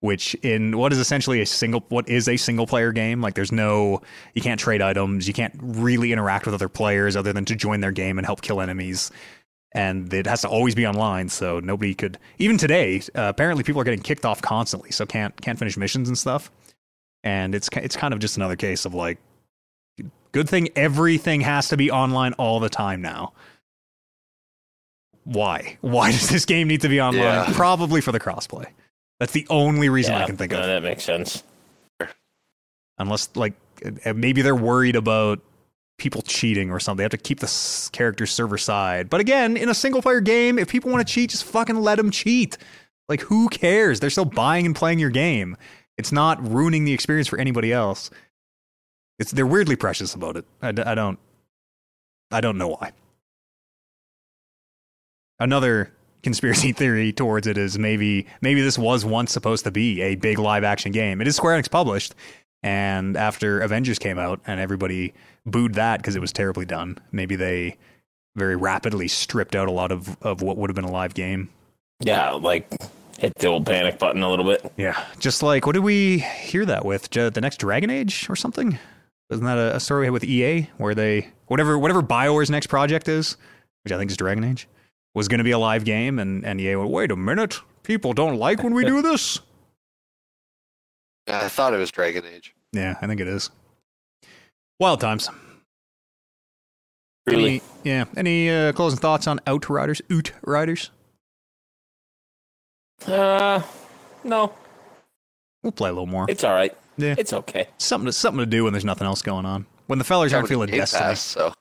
which in what is essentially a single what is a single player game. Like there's no you can't trade items, you can't really interact with other players other than to join their game and help kill enemies. And it has to always be online, so nobody could. Even today, uh, apparently people are getting kicked off constantly, so can't can't finish missions and stuff and it's it's kind of just another case of like good thing everything has to be online all the time now why why does this game need to be online Yeah. probably for the crossplay that's the only reason i can think no, of that makes sense. unless like uh, maybe they're worried about people cheating or something. They have to keep the character server side. But again in a single player game if people want to cheat just fucking let them cheat. Like who cares? They're still buying and playing your game. It's not ruining the experience for anybody else. It's they're weirdly precious about it. I, I don't i don't know why. Another conspiracy theory towards it is maybe maybe this was once supposed to be a big live action game it is square enix published and after Avengers came out and everybody booed that because it was terribly done, maybe they very rapidly stripped out a lot of, of what would have been a live game. Yeah, like hit the old panic button a little bit. Yeah. Just like, what did we hear that with? The next Dragon Age or something? Isn't that a, story we had with EA where they, whatever, whatever BioWare's next project is, which I think is Dragon Age, was going to be a live game and, and EA went, wait a minute, people don't like when we do this? I thought it was Dragon Age. Yeah, I think it is. Wild times. Really? Any, yeah. Any uh, closing thoughts on Outriders? Outriders? Uh, no, We'll play a little more. it's all right. Yeah. It's okay. Something to, something to do when there's nothing else going on. When the fellers aren't Coming feeling to Destiny. Pass, so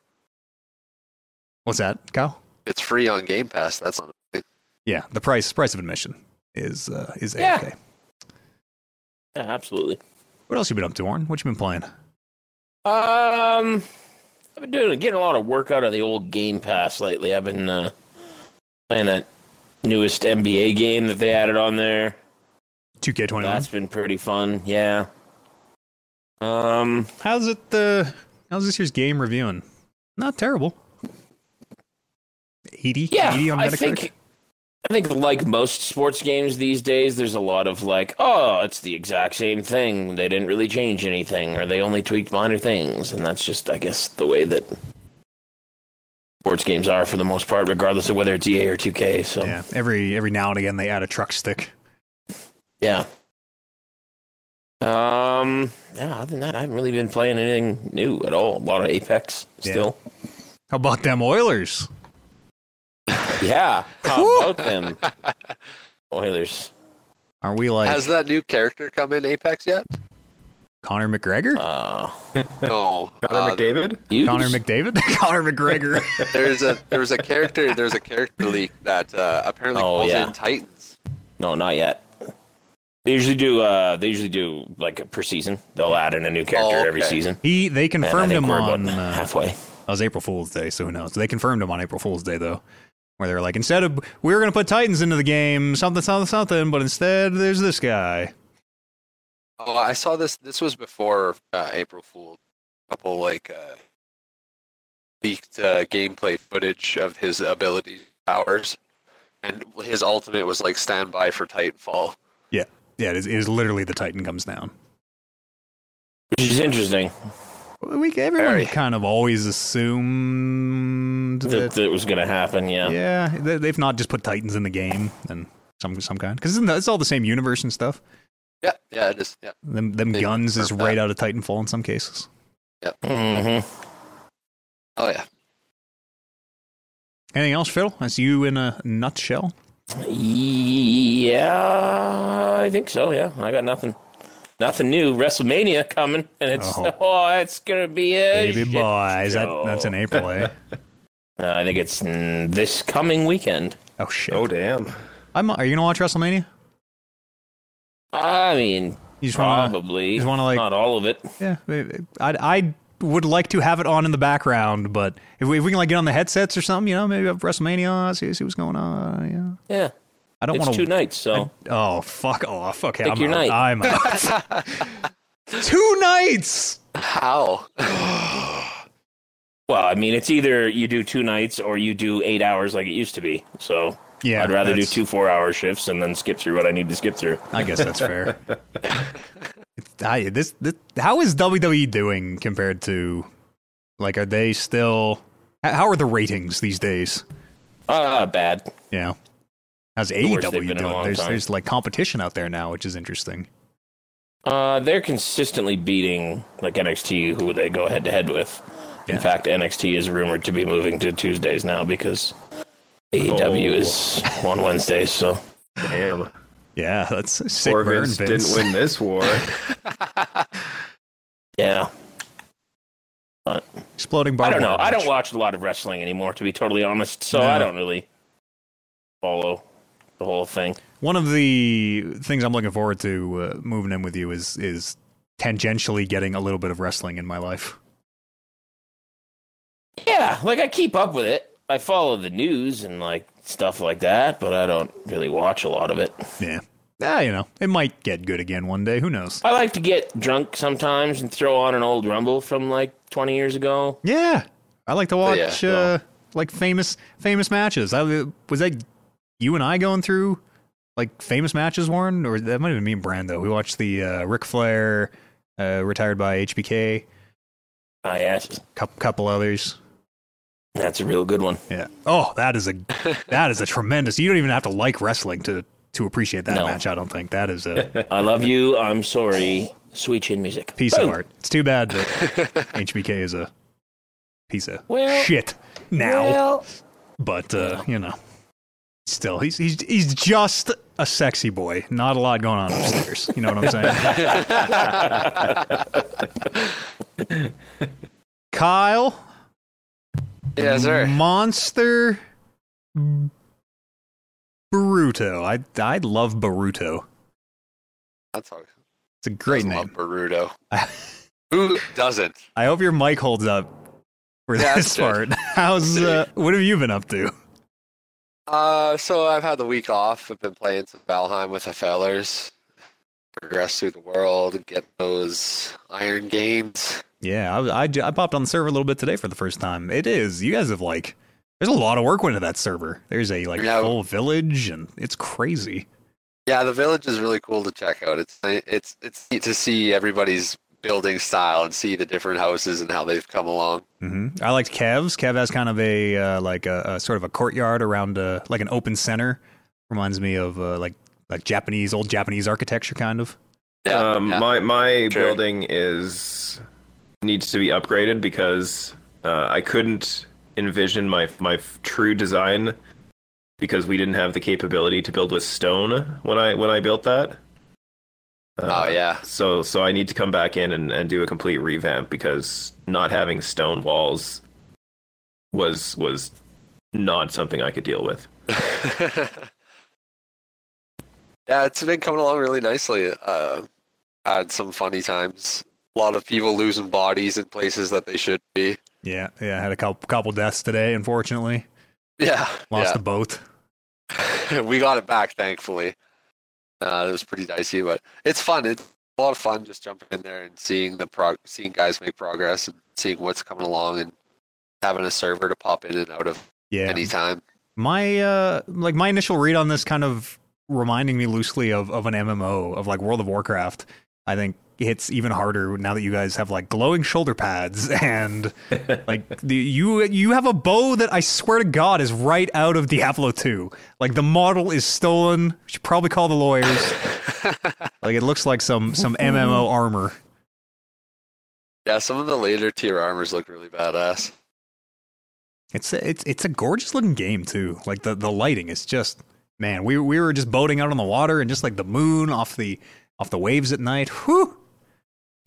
What's that, Kyle? It's free on Game Pass. That's not Yeah, the price price of admission is uh, is Yeah. okay. Yeah, absolutely. What else you been up to, Warren? What you been playing? Um, I've been doing getting a lot of work out of the old Game Pass lately. I've been uh, playing that newest NBA game that they added on there. 2K21. That's been pretty fun. Yeah. Um, How's it? the how's this year's game reviewing? Not terrible. 80, yeah, 80 on I think I think like most sports games these days, there's a lot of like, oh, it's the exact same thing. They didn't really change anything, or they only tweaked minor things, and that's just, I guess, the way that sports games are for the most part, regardless of whether it's EA or 2K. So yeah, every every now and again they add a truck stick. Yeah. Um. Yeah. Other than that, I haven't really been playing anything new at all. A lot of Apex Yeah. still. How about them Oilers? Yeah. How about them Oilers? Are we like Has that new character come in Apex yet? Conor McGregor? Uh, No. Connor Uh, McDavid? you Connor McDavid? Conor McGregor. there's a there's a character there's a character leak that uh, apparently Oh, calls yeah. in Titans. No, not yet. They usually do. Uh, they usually do like per season. They'll add in a new character Oh, every season. he they confirmed him we're on uh, halfway. That was April Fool's Day, so who knows? They confirmed him on April Fool's Day, though, where they were like, instead of we are going to put Titans into the game, something, something, something, but instead there's this guy. Oh, I saw this. This was before uh, April Fool. A couple like uh, leaked uh, gameplay footage of his ability powers, and his ultimate was like standby for Titanfall. Yeah, yeah, it is, it is literally the Titan comes down. Which is interesting. We everyone Very. kind of always assumed That, that, that was going to happen. Yeah. yeah, they, they've not just put Titans in the game and some some kind because it's all the same universe and stuff. Yeah, yeah, it is. Yeah. Them them They guns is confirm right that. out of Titanfall in some cases. hmm Oh yeah. Anything else, Phil? That's you in a nutshell. Yeah, I think so. Yeah, I got nothing, nothing new. WrestleMania coming, and it's Oh. oh, it's gonna be a Baby shit boy, is that that's in April, eh? Uh, I think it's mm, this coming weekend. Oh shit! Oh damn! I'm, are you gonna watch WrestleMania? I mean, You just wanna, probably. you just wanna, like- not all of it. yeah. I I would like to have it on in the background, but if we, if we can like get on the headsets or something, you know, maybe have WrestleMania on, see see what's going on. Yeah. Yeah, I don't want two nights, so Oh fuck off! Okay, Pick I'm your out. night. I'm out. two nights. How? well, I mean, it's either you do two nights or you do eight hours like it used to be. So Yeah, I'd rather do two four-hour shifts and then skip through what I need to skip through. I guess that's fair. I, this, this, how is WWE doing compared to, like, are they still? How are the ratings these days? Uh, bad. Know, how's The AEW they've been in a doing? There's time. there's like competition out there now, which is interesting. Uh, they're consistently beating like NXT, who they go head to head with. In fact, NXT is rumored to be moving to Tuesdays now because AEW Oh. is on Wednesdays. So Damn! Yeah, that's a sick Poor burn, Vince Vince. didn't win this war. yeah, Exploding I don't know. wire I don't watch a lot of wrestling anymore, to be totally honest. So No. I don't really follow the whole thing. One of the things I'm looking forward to uh, moving in with you is is tangentially getting a little bit of wrestling in my life. Yeah, like I keep up with it. I follow the news and like stuff like that, but I don't really watch a lot of it. Yeah. Ah, you know, it might get good again one day. Who knows? I like to get drunk sometimes and throw on an old Rumble from like 20 years ago. Yeah, I like to watch yeah, uh, like famous famous matches. I was that you and I going through like famous matches, Warren, or that might have been me and Brando. We watched the uh, Ric Flair uh, retired by HBK, I asked. couple, couple others. That's a real good one. Yeah. Oh, that is a that is a tremendous. You don't even have to like wrestling to to appreciate that No. match. I don't think that is a I love you. I'm sorry. Sweet chin music. piece of art. It's too bad that HBK is a piece of Well- shit now. Well, but uh, you know, still, he's he's he's just a sexy boy. Not a lot going on upstairs. You know what I'm saying? Kyle, yes, sir. Monster Baruto. I I love Baruto. That's awesome. It's a great Does love name. Baruto. Who doesn't? I hope your mic holds up for Yeah, this it's good. part. How's uh, what have you been up to? Uh, so I've had the week off. I've been playing some Valheim with the fellers. Progress through the world, get those iron games. Yeah, I, I, I popped on the server a little bit today for the first time. It is. You guys have like, there's a lot of work went into that server. There's a like Yeah. full village, and it's crazy. Yeah, the village is really cool to check out. It's it's it's neat to see everybody's building style and see the different houses and how they've come along. hmm I liked Kev's. Kev has kind of a uh, like a, a sort of a courtyard around uh like an open center. Reminds me of uh, like like Japanese old Japanese architecture, kind of. Yeah, um, yeah. my my Sure. building is needs to be upgraded because uh, I couldn't envision my my true design because we didn't have the capability to build with stone when I when I built that. Uh, oh yeah, So so I need to come back in and, and do a complete revamp because not having stone walls was was not something I could deal with. yeah, it's been coming along really nicely. Uh, had some funny times. A lot of people losing bodies in places that they should be. Yeah, yeah. I had a couple couple deaths today. Unfortunately, Yeah, lost the boat. we got it back, thankfully. Uh, it was pretty dicey, but it's fun. It's a lot of fun just jumping in there and seeing the prog- seeing guys make progress and seeing what's coming along and having a server to pop in and out of Yeah, anytime. my uh like my initial read on this kind of reminding me loosely of of an MMO of like World of Warcraft. I think hits even harder now that you guys have like glowing shoulder pads and like the you you have a bow that I swear to God is right out of Diablo 2. Like the model is stolen. We should probably call the lawyers. like Like it looks like some some MMO armor. Yeah, some of the later tier armors look really badass. It's a, it's it's a gorgeous looking game too. Like the the lighting is just man. We we were just boating out on the water and just like the moon off the off the waves at night. Whew.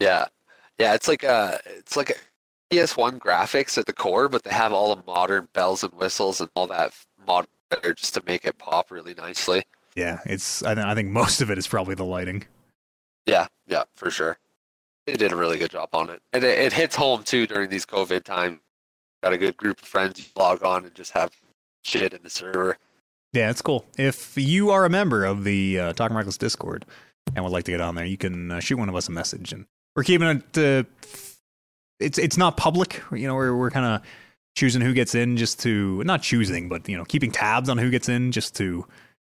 Yeah, yeah, it's like a it's like a PS1 graphics at the core, but they have all the modern bells and whistles and all that modern just to make it pop really nicely. Yeah, it's I, th- I think most of it is probably the lighting. Yeah, yeah, for sure. They did a really good job on it, and it, it hits home too during these COVID times. Got a good group of friends you log on and just have shit in the server. Yeah, it's cool. If you are a member of the uh, Talking Reckless Discord and would like to get on there, you can uh, shoot one of us a message, and we're keeping it. It's it's not public. You know, we're we're kind of choosing who gets in, just to not choosing, but you know, keeping tabs on who gets in, just to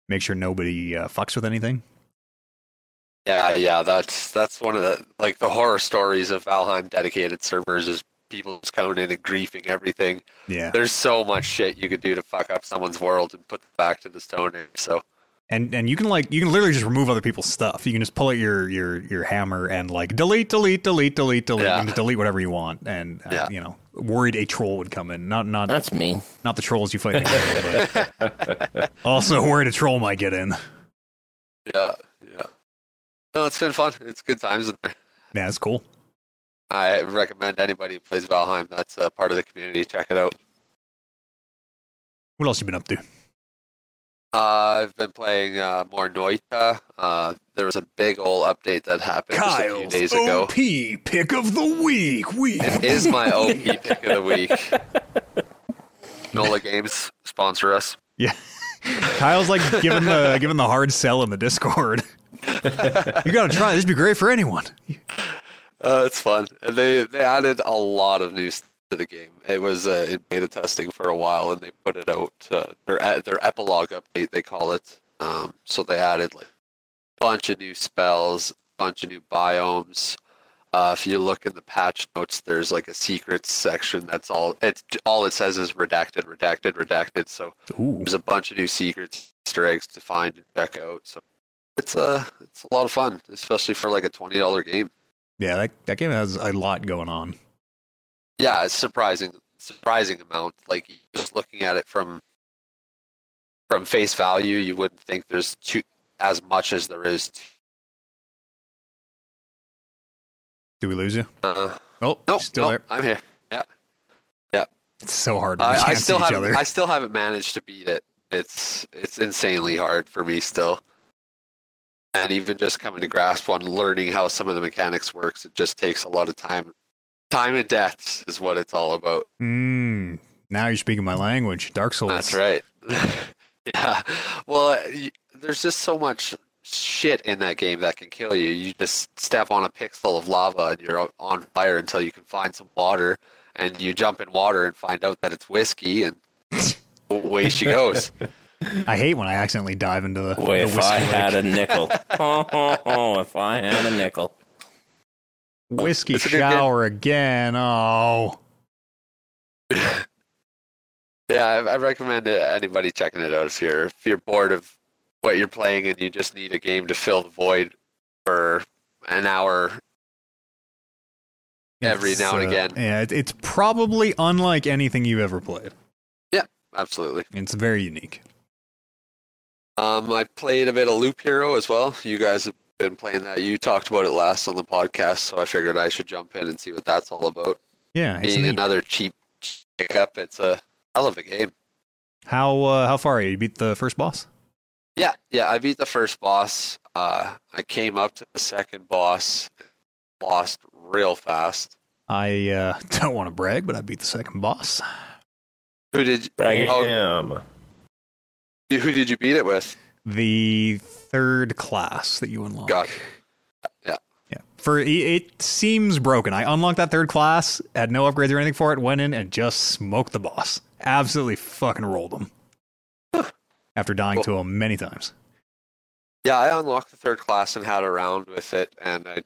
make sure nobody uh, fucks with anything. Yeah, yeah, that's that's one of the like the horror stories of Valheim dedicated servers is people just coming in and griefing everything. Yeah, There's so much shit you could do to fuck up someone's world and put them back to the Stone Age. So and and you can like you can literally just remove other people's stuff. You can just pull out your your your hammer and like delete, delete, delete, delete, delete, Yeah. and delete whatever you want. And uh, Yeah. you know, worried a troll would come in. Not not That's me. not the trolls you fight, also worried a troll might get in. yeah, yeah. No, it's been fun. It's good times. Yeah, that's cool. I recommend anybody who plays Valheim. That's a part of the community. Check it out. What else you been up to? Uh, I've been playing uh, more Noita. Uh, there was a big old update that happened just a few days ago. OP pick of the week. Week. It is my OP pick of the week. Nolla Games sponsor us. Yeah. Kyle's like giving the giving the hard sell in the Discord. you gotta try. This would be great for anyone. Uh, it's fun. And they they added a lot of new stuff to the game. It was uh, in beta testing for a while, and they put it out. Uh, their their epilogue update they call it. Um, so they added like a bunch of new spells, a bunch of new biomes. Uh, if you look in the patch notes, there's like a secrets section. That's all. It's all it says is redacted, redacted, redacted. So Ooh. there's a bunch of new secrets, Easter eggs to find and check out. So it's a it's a lot of fun, especially for like a twenty dollar game. Yeah, that, that game has a lot going on. Yeah, it's surprising surprising amount. Like just looking at it from from face value, you wouldn't think there's too as much as there is. Do we lose you? Uh, Oh, nope, still nope, there. I'm here. Yeah, yeah. It's so hard. I, I still haven't. I still haven't managed to beat it. It's it's insanely hard for me still. And even just coming to grasp on learning how some of the mechanics works, it just takes a lot of time. Time of deaths is what it's all about. Mm, now you're speaking my language. Dark Souls. That's right. yeah. Well, there's just so much shit in that game that can kill you. You just step on a pixel of lava and you're on fire until you can find some water, and you jump in water and find out that it's whiskey, and away she goes. I hate when I accidentally dive into the, Boy, the if whiskey I lake. had a nickel. Oh, oh, oh, if I had a nickel. Whiskey It's a good game. shower again. Oh, Yeah, I, I recommend anybody checking it out if you're if you're bored of what you're playing and you just need a game to fill the void for an hour. Every It's, now and uh, again. Yeah, it, it's probably unlike anything you've ever played. Yeah, absolutely. It's very unique. Um, I played a bit of Loop Hero as well. You guys have been playing that. You talked about it last on the podcast, so I figured I should jump in and see what that's all about. Yeah, it's Being neat. another cheap pickup, it's a hell of a game. How uh, how far are you? You beat the first boss? Yeah, yeah. I beat the first boss. Uh, I came up to the second boss, lost real fast. I uh, don't want to brag, but I beat the second boss. Who did? You, Brag oh, Damn. who did you beat it with? The third class that you unlock. Got Yeah. Yeah. For it, it seems broken. I unlocked that third class, had no upgrades or anything for it, went in and just smoked the boss. Absolutely fucking rolled him. After dying to him many times. Yeah, I unlocked the third class and had a round with it, and I,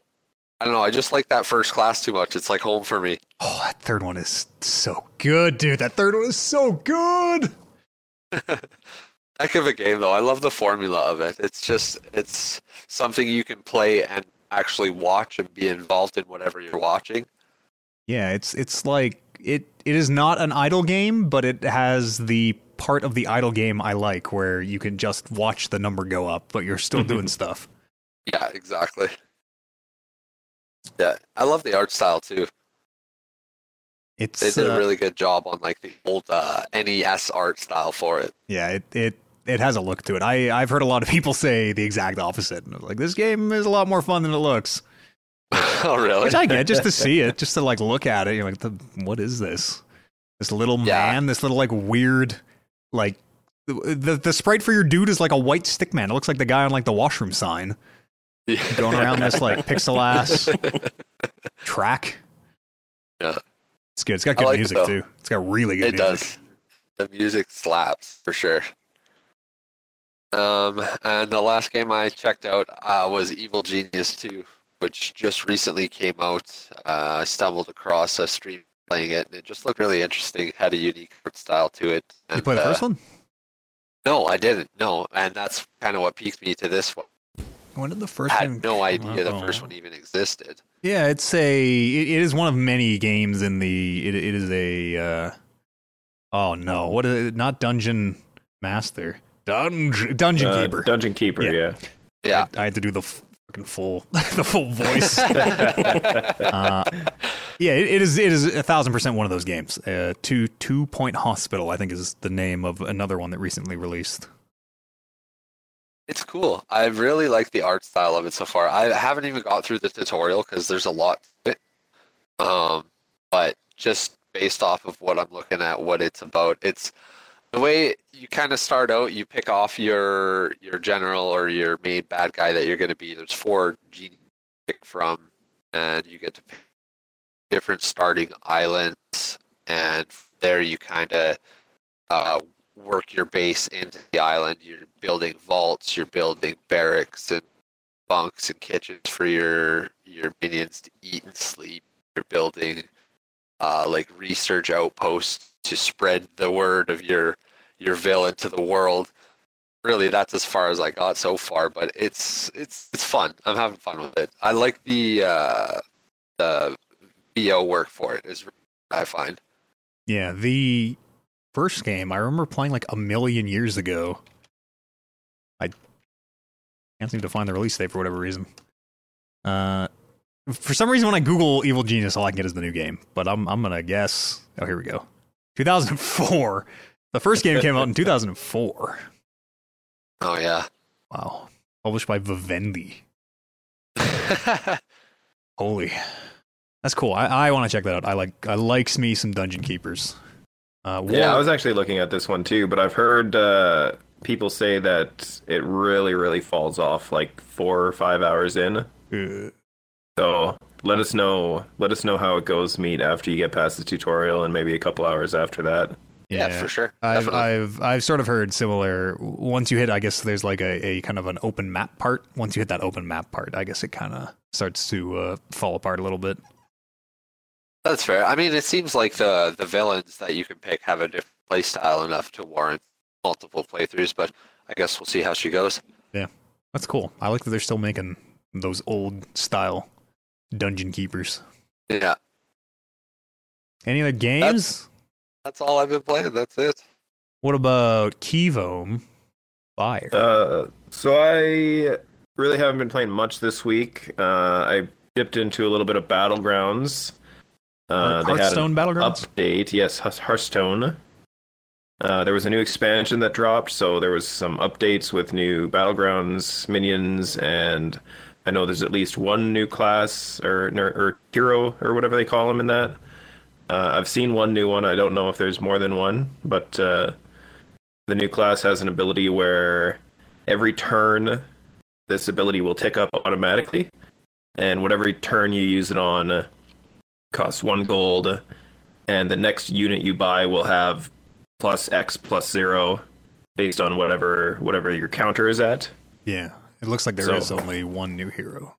I don't know. I just like that first class too much. It's like home for me. Oh, that third one is so good, dude. That third one is so good. Heck of a game though. I love the formula of it. It's just it's something you can play and actually watch and be involved in whatever you're watching. Yeah, it's it's like it it is not an idle game, but it has the part of the idle game I like where you can just watch the number go up, but you're still doing stuff. Yeah, exactly. Yeah, I love the art style too. It's They did uh, a really good job on like the old uh, NES art style for it. yeah, it it it has a look to it. I I've heard a lot of people say the exact opposite. Like this game is a lot more fun than it looks. oh, really? Which I get just to see it, just to like look at it. You're like, the, what is this? This little Yeah. man, this little like weird, like the, the the sprite for your dude is like a white stick man. It looks like the guy on like the washroom sign going around this like pixel ass track. Yeah. It's good. It's got good like music though. too. It's got really good music. it music. does. The music slaps for sure. Um, and the last game I checked out uh, was Evil Genius 2, which just recently came out. Uh, I stumbled across a stream playing it, and it just looked really interesting. Had a unique art style to it. You And, play the uh, first one? No, I didn't. No, and that's kind of what piqued me to this one. When did the I first one? had no idea the first one even existed. Yeah, it's a. It, it is one of many games in the. It, it is a. Uh, oh no! What is it? Not Dungeon Master. Dungeon Dungeon Uh, Keeper. Dungeon Keeper, Yeah. yeah. Yeah. I, I had to do the fucking full, the full voice. uh, yeah, it, it is. It is a thousand percent one of those games. Uh, two Two Point Hospital, I think, is the name of another one that recently released. It's cool. I really like the art style of it so far. I haven't even got through the tutorial because there's a lot to it. Um, but just based off of what I'm looking at, what it's about, it's the way you kind of start out. You pick off your your general or your main bad guy that you're going to be. There's four genies pick from, and you get to pick different starting islands, and there you kind of uh, work your base into the island. You're building vaults, you're building barracks and bunks and kitchens for your your minions to eat and sleep. You're building uh, like research outposts to spread the word of your your villain to the world. Really, that's as far as I got so far, but it's it's it's fun. I'm having fun with it. I like the uh, the VO work for it. Is I find. Yeah, the first game I remember playing like a million years ago. I can't seem to find the release date for whatever reason. Uh, for some reason, when I Google Evil Genius, all I can get is the new game. But I'm I'm gonna guess. Oh, here we go. 2004. The first game came out in 2004. Oh yeah. Wow. Published by Vivendi. Holy, that's cool. I, I want to check that out. I like I likes me some Dungeon Keepers. Uh, Yeah, I was actually looking at this one too, but I've heard uh, people say that it really, really falls off like four or five hours in. uh, So let us know. Let us know how it goes. Meet after you get past the tutorial, and maybe a couple hours after that. yeah, for sure. I've Definitely. I've I've sort of heard similar. Once you hit, I guess there's like a, a kind of an open map part. Once you hit that open map part, I guess it kind of starts to uh, fall apart a little bit. That's fair. I mean, it seems like the the villains that you can pick have a different play style enough to warrant multiple playthroughs, but I guess we'll see how she goes. Yeah that's cool. I like that they're still making those old style dungeon keepers. Yeah, Any other games? that's all I've been playing. That's it. What about Kevome Fire? Uh, so I really haven't been playing much this week. Uh, I dipped into a little bit of Battlegrounds. Uh, they Hearthstone Battlegrounds. update. Yes, Hearthstone. Uh, there was a new expansion that dropped, so there was some updates with new battlegrounds minions, and I know there's at least one new class or or hero or whatever they call them in that. Uh, I've seen one new one. I don't know if there's more than one, but uh, the new class has an ability where every turn this ability will tick up automatically, and whatever turn you use it on costs one gold, and the next unit you buy will have plus X plus zero based on whatever whatever your counter is at. Yeah, it looks like there is So- only one new hero.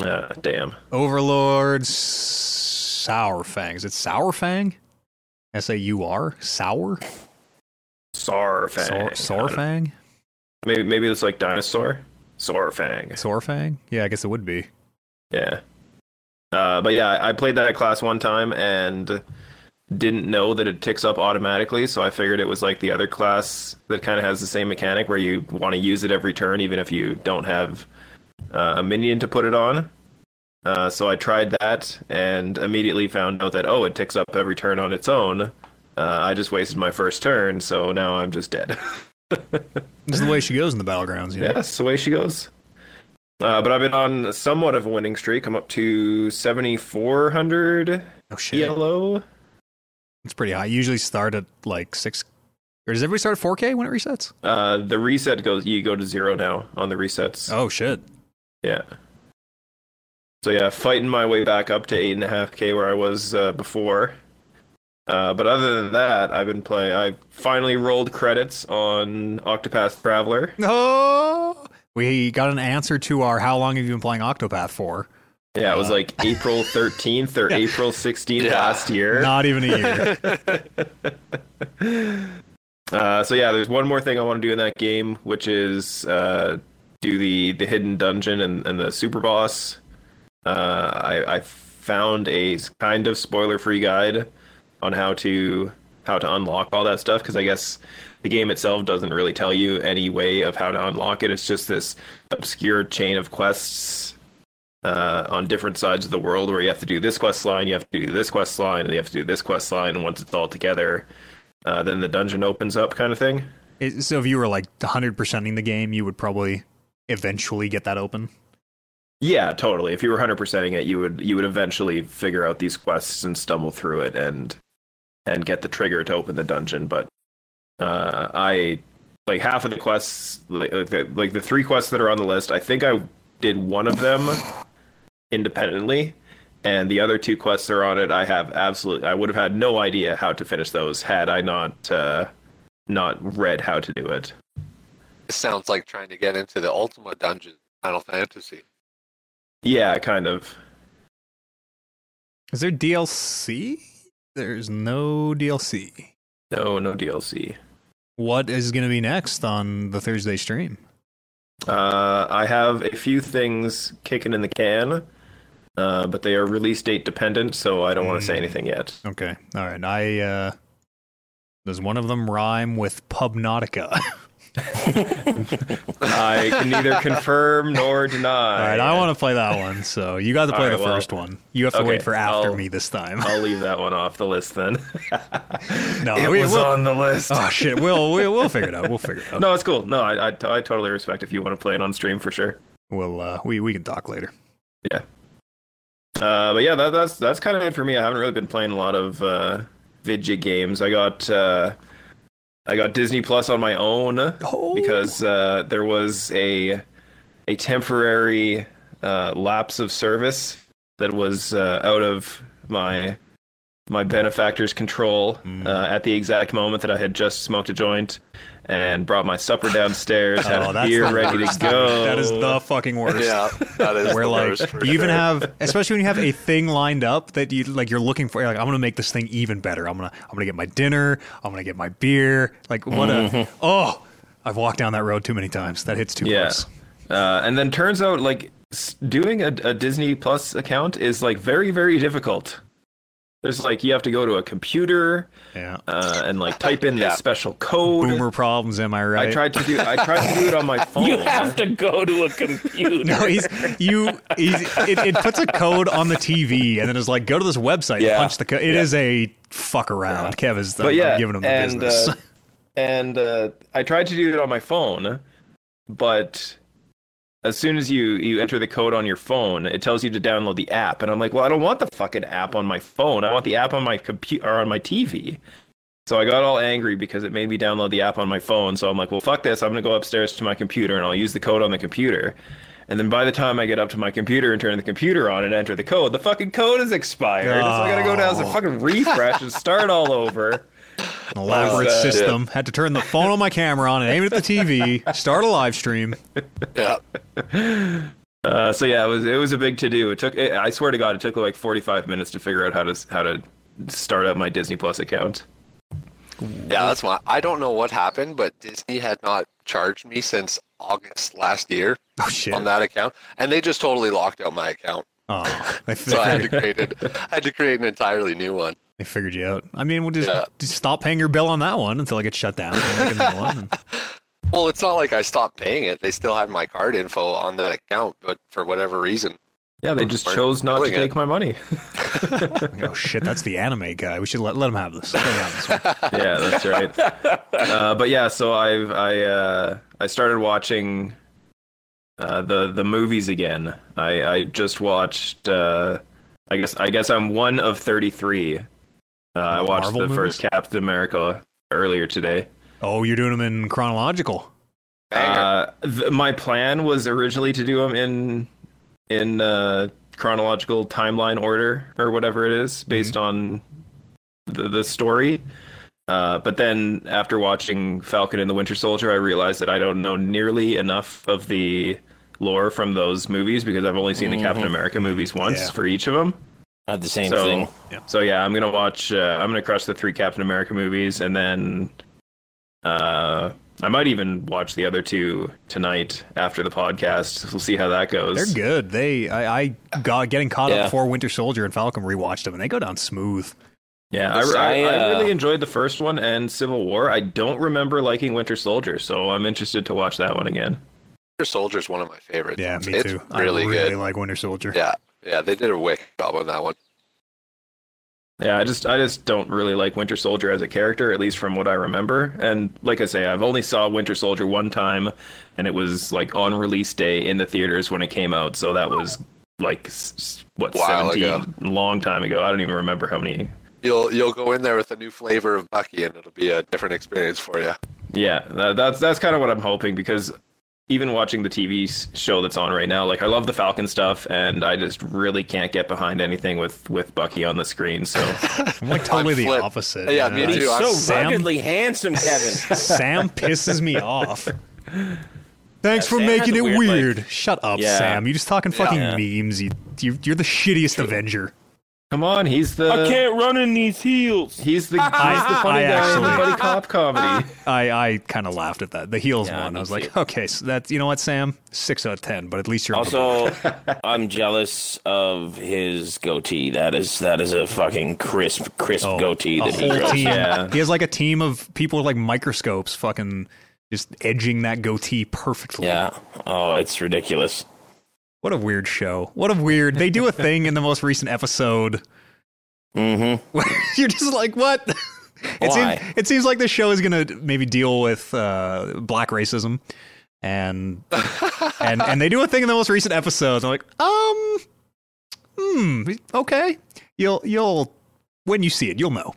Uh, damn. Overlord Sourfang. Is it Sourfang? S A U R? Sour? Saurfang. Sor- Sorfang? Maybe maybe it's like dinosaur. Saurfang. Sorfang? Yeah, I guess it would be. Yeah. Uh, but yeah, I played that class one time and didn't know that it ticks up automatically, so I figured it was like the other class that kind of has the same mechanic where you want to use it every turn, even if you don't have uh, a minion to put it on. Uh, so I tried that and immediately found out that oh, it ticks up every turn on its own. Uh, I just wasted my first turn, so now I'm just dead. This is the way she goes in the battlegrounds. You know? Yeah, that's the way she goes. Uh, but I've been on somewhat of a winning streak. I'm up to 7,400 Oh shit, yellow. It's pretty high. You usually start at like six. Or does everybody start at 4K when it resets? Uh, the reset goes. You go to zero now on the resets. Oh shit. Yeah. So yeah, fighting my way back up to eight and a half k where I was uh, before. Uh, but other than that, I've been playing. I finally rolled credits on Octopath Traveler. Oh, we got an answer to our "How long have you been playing Octopath for?" Yeah, it was Uh. like April 13th or April 16th Yeah. last year. Not even a year. Uh, so yeah, there's one more thing I want to do in that game, which is uh, do the the hidden dungeon and, and the super boss. Uh, I, I found a kind of spoiler free guide on how to how to unlock all that stuff because I guess the game itself doesn't really tell you any way of how to unlock it. It's just this obscure chain of quests uh, on different sides of the world where you have to do this quest line, you have to do this quest line, and you have to do this quest line, and once it's all together, uh, then the dungeon opens up, kind of thing. It- so if you were like 100%ing the game, you would probably eventually get that open. Yeah, totally. If you were 100%ing it, you would you would eventually figure out these quests and stumble through it and and get the trigger to open the dungeon. But uh, I like half of the quests, like like the, like the three quests that are on the list. I think I did one of them independently, and the other two quests that are on it. I have absolutely. I would have had no idea how to finish those had I not uh, not read how to do it. It sounds like trying to get into the Ultima dungeon, Final Fantasy. Yeah, kind of. Is there DLC? There's no DLC. No, no DLC. What is going to be next on the Thursday stream? Uh, I have a few things kicking in the can, uh, but they are release date dependent, so I don't want to say Mm. anything yet. Okay. All right. I uh does one of them rhyme with Pubnautica? I can neither confirm nor deny. All right, I want to play that one. So you got to play All the right, well, first one. You have to okay, wait for after I'll- me this time. I'll leave that one off the list then. no, it we, was will on the list. Oh shit, we'll, we'll we'll figure it out. We'll figure it out. No, it's cool. No, I, I, I totally respect if you want to play it on stream for sure. We'll uh we we can talk later. Uh, but yeah, that, that's that's kind of it for me. I haven't really been playing a lot of uh, Vidya games. I got uh, I got Disney Plus on my own Oh. because uh, there was a a temporary uh, lapse of service that was uh, out of my my benefactor's control Mm. uh, at the exact moment that I had just smoked a joint and brought my supper downstairs, had Oh, a beer ready worst. to go. That is the fucking worst. Yeah, that is Where the like worst for you even have, especially when you have a thing lined up that you like, you're looking for. You're like, I'm gonna make this thing even better. I'm gonna, I'm gonna get my dinner. I'm gonna get my beer. Like, what a, oh, I've walked down that road too many times. That hits too Yeah. close. Uh, and then turns out like doing a, a Disney Plus account is like very very difficult. There's like you have to go to a computer Yeah. uh, and like type in Yeah. this special code. Boomer problems. Am I right? I tried to do I tried to do it on my phone. You have to go to a computer. No, he's you. He's it, it puts a code on the TV and then it's like go to this website, Yeah. punch the code. It is a fuck around. Kev is but yeah, giving him the and business. uh, and uh, I tried to do it on my phone, but as soon as you you enter the code on your phone, it tells you to download the app, and I'm like, well, I don't want the fucking app on my phone. I want the app on my computer or on my TV. So I got all angry because it made me download the app on my phone. So I'm like, well, fuck this. I'm gonna go upstairs to my computer and I'll use the code on the computer. And then by the time I get up to my computer and turn the computer on and enter the code, the fucking code is expired. So I gotta go down and Oh. fucking refresh and start all over. An elaborate system. Had to turn the phone on my camera on and aim it at the TV. Start a live stream. Yeah. Uh, so yeah, it was it was a big to do. It took it, I swear to God, it took like 45 minutes to figure out how to how to start up my Disney Plus account. Yeah, that's my. I don't know what happened, but Disney had not charged me since August last year Oh shit. on that account, and they just totally locked out my account. Oh, they, So I had to create it. I had to create an entirely new one. They figured you out. I mean, we'll just, Yeah. just stop paying your bill on that one until it gets shut down. and make a new one, and- Well, it's not like I stopped paying it. They still had my card info on that account, but for whatever reason, Yeah, they just chose not to doing it. take my money. oh shit, that's the anime guy. We should let, let him have this. Him have this yeah, that's right. Uh, but yeah, so I've I uh, I started watching uh, the the movies again. I I just watched. Uh, I guess I guess I'm one of thirty three. Uh, I watched Marvel the first? Captain America earlier today. Oh, you're doing them in chronological. Uh, th- my plan was originally to do them in in uh, chronological timeline order or whatever it is, based on the the story. Uh, but then after watching Falcon and the Winter Soldier, I realized that I don't know nearly enough of the lore from those movies because I've only seen the Captain America movies once Yeah. for each of them. I had the same So, thing. so yeah, I'm gonna watch. Uh, I'm gonna crush the three Captain America movies, and then uh, I might even watch the other two tonight after the podcast. We'll see how that goes. They're good. They, I, I got getting caught Yeah. up before Winter Soldier and Falcon rewatched them, and they go down smooth. Yeah, I, Yes, I, I, I uh, really enjoyed the first one and Civil War. I don't remember liking Winter Soldier, so I'm interested to watch that one again. Winter Soldier is one of my favorites. Yeah, me it's too. Really, I really good. like Winter Soldier. Yeah, yeah, they did a wicked job on that one. Yeah, I just I just don't really like Winter Soldier as a character, at least from what I remember. And like I say, I've only saw Winter Soldier one time, and it was like on release day in the theaters when it came out. So that was like what While seventeen, long time ago. I don't even remember how many. You'll you'll go in there with a new flavor of Bucky, and it'll be a different experience for you. Yeah, that, that's that's kind of what I'm hoping because even watching the TV show that's on right now, like I love the Falcon stuff, and I just really can't get behind anything with with Bucky on the screen. So I'm like totally the flip. opposite. Yeah, me too. I'm so Sam- ruggedly handsome, Kevin. Sam pisses me off. Thanks Yeah, for Sam making it weird, weird. like- Shut up, Yeah. Sam. You're just talking fucking Yeah. memes. You, you you're the shittiest Avenger. Come on, he's the I can't run in these heels. he's the he's the I- funny I guy in the actually- buddy cop comedy. I I kind of laughed at that. The heels Yeah, one. I was like, okay, so that's you know what, Sam, six out of ten. But at least you're Also, I'm jealous of his goatee. That is that is a fucking crisp, crisp Oh, goatee a that he whole grows. team. Yeah. He has like a team of people with like microscopes, fucking just edging that goatee perfectly. Yeah. Oh, it's ridiculous. What a weird show. What a weird. They do a thing in the most recent episode Mm-hmm. you're just like, what? It Why? seems, it seems like the show is gonna maybe deal with uh, black racism, and and and they do a thing in the most recent episode. I'm like, um, hmm, okay, you'll you'll when you see it, you'll know.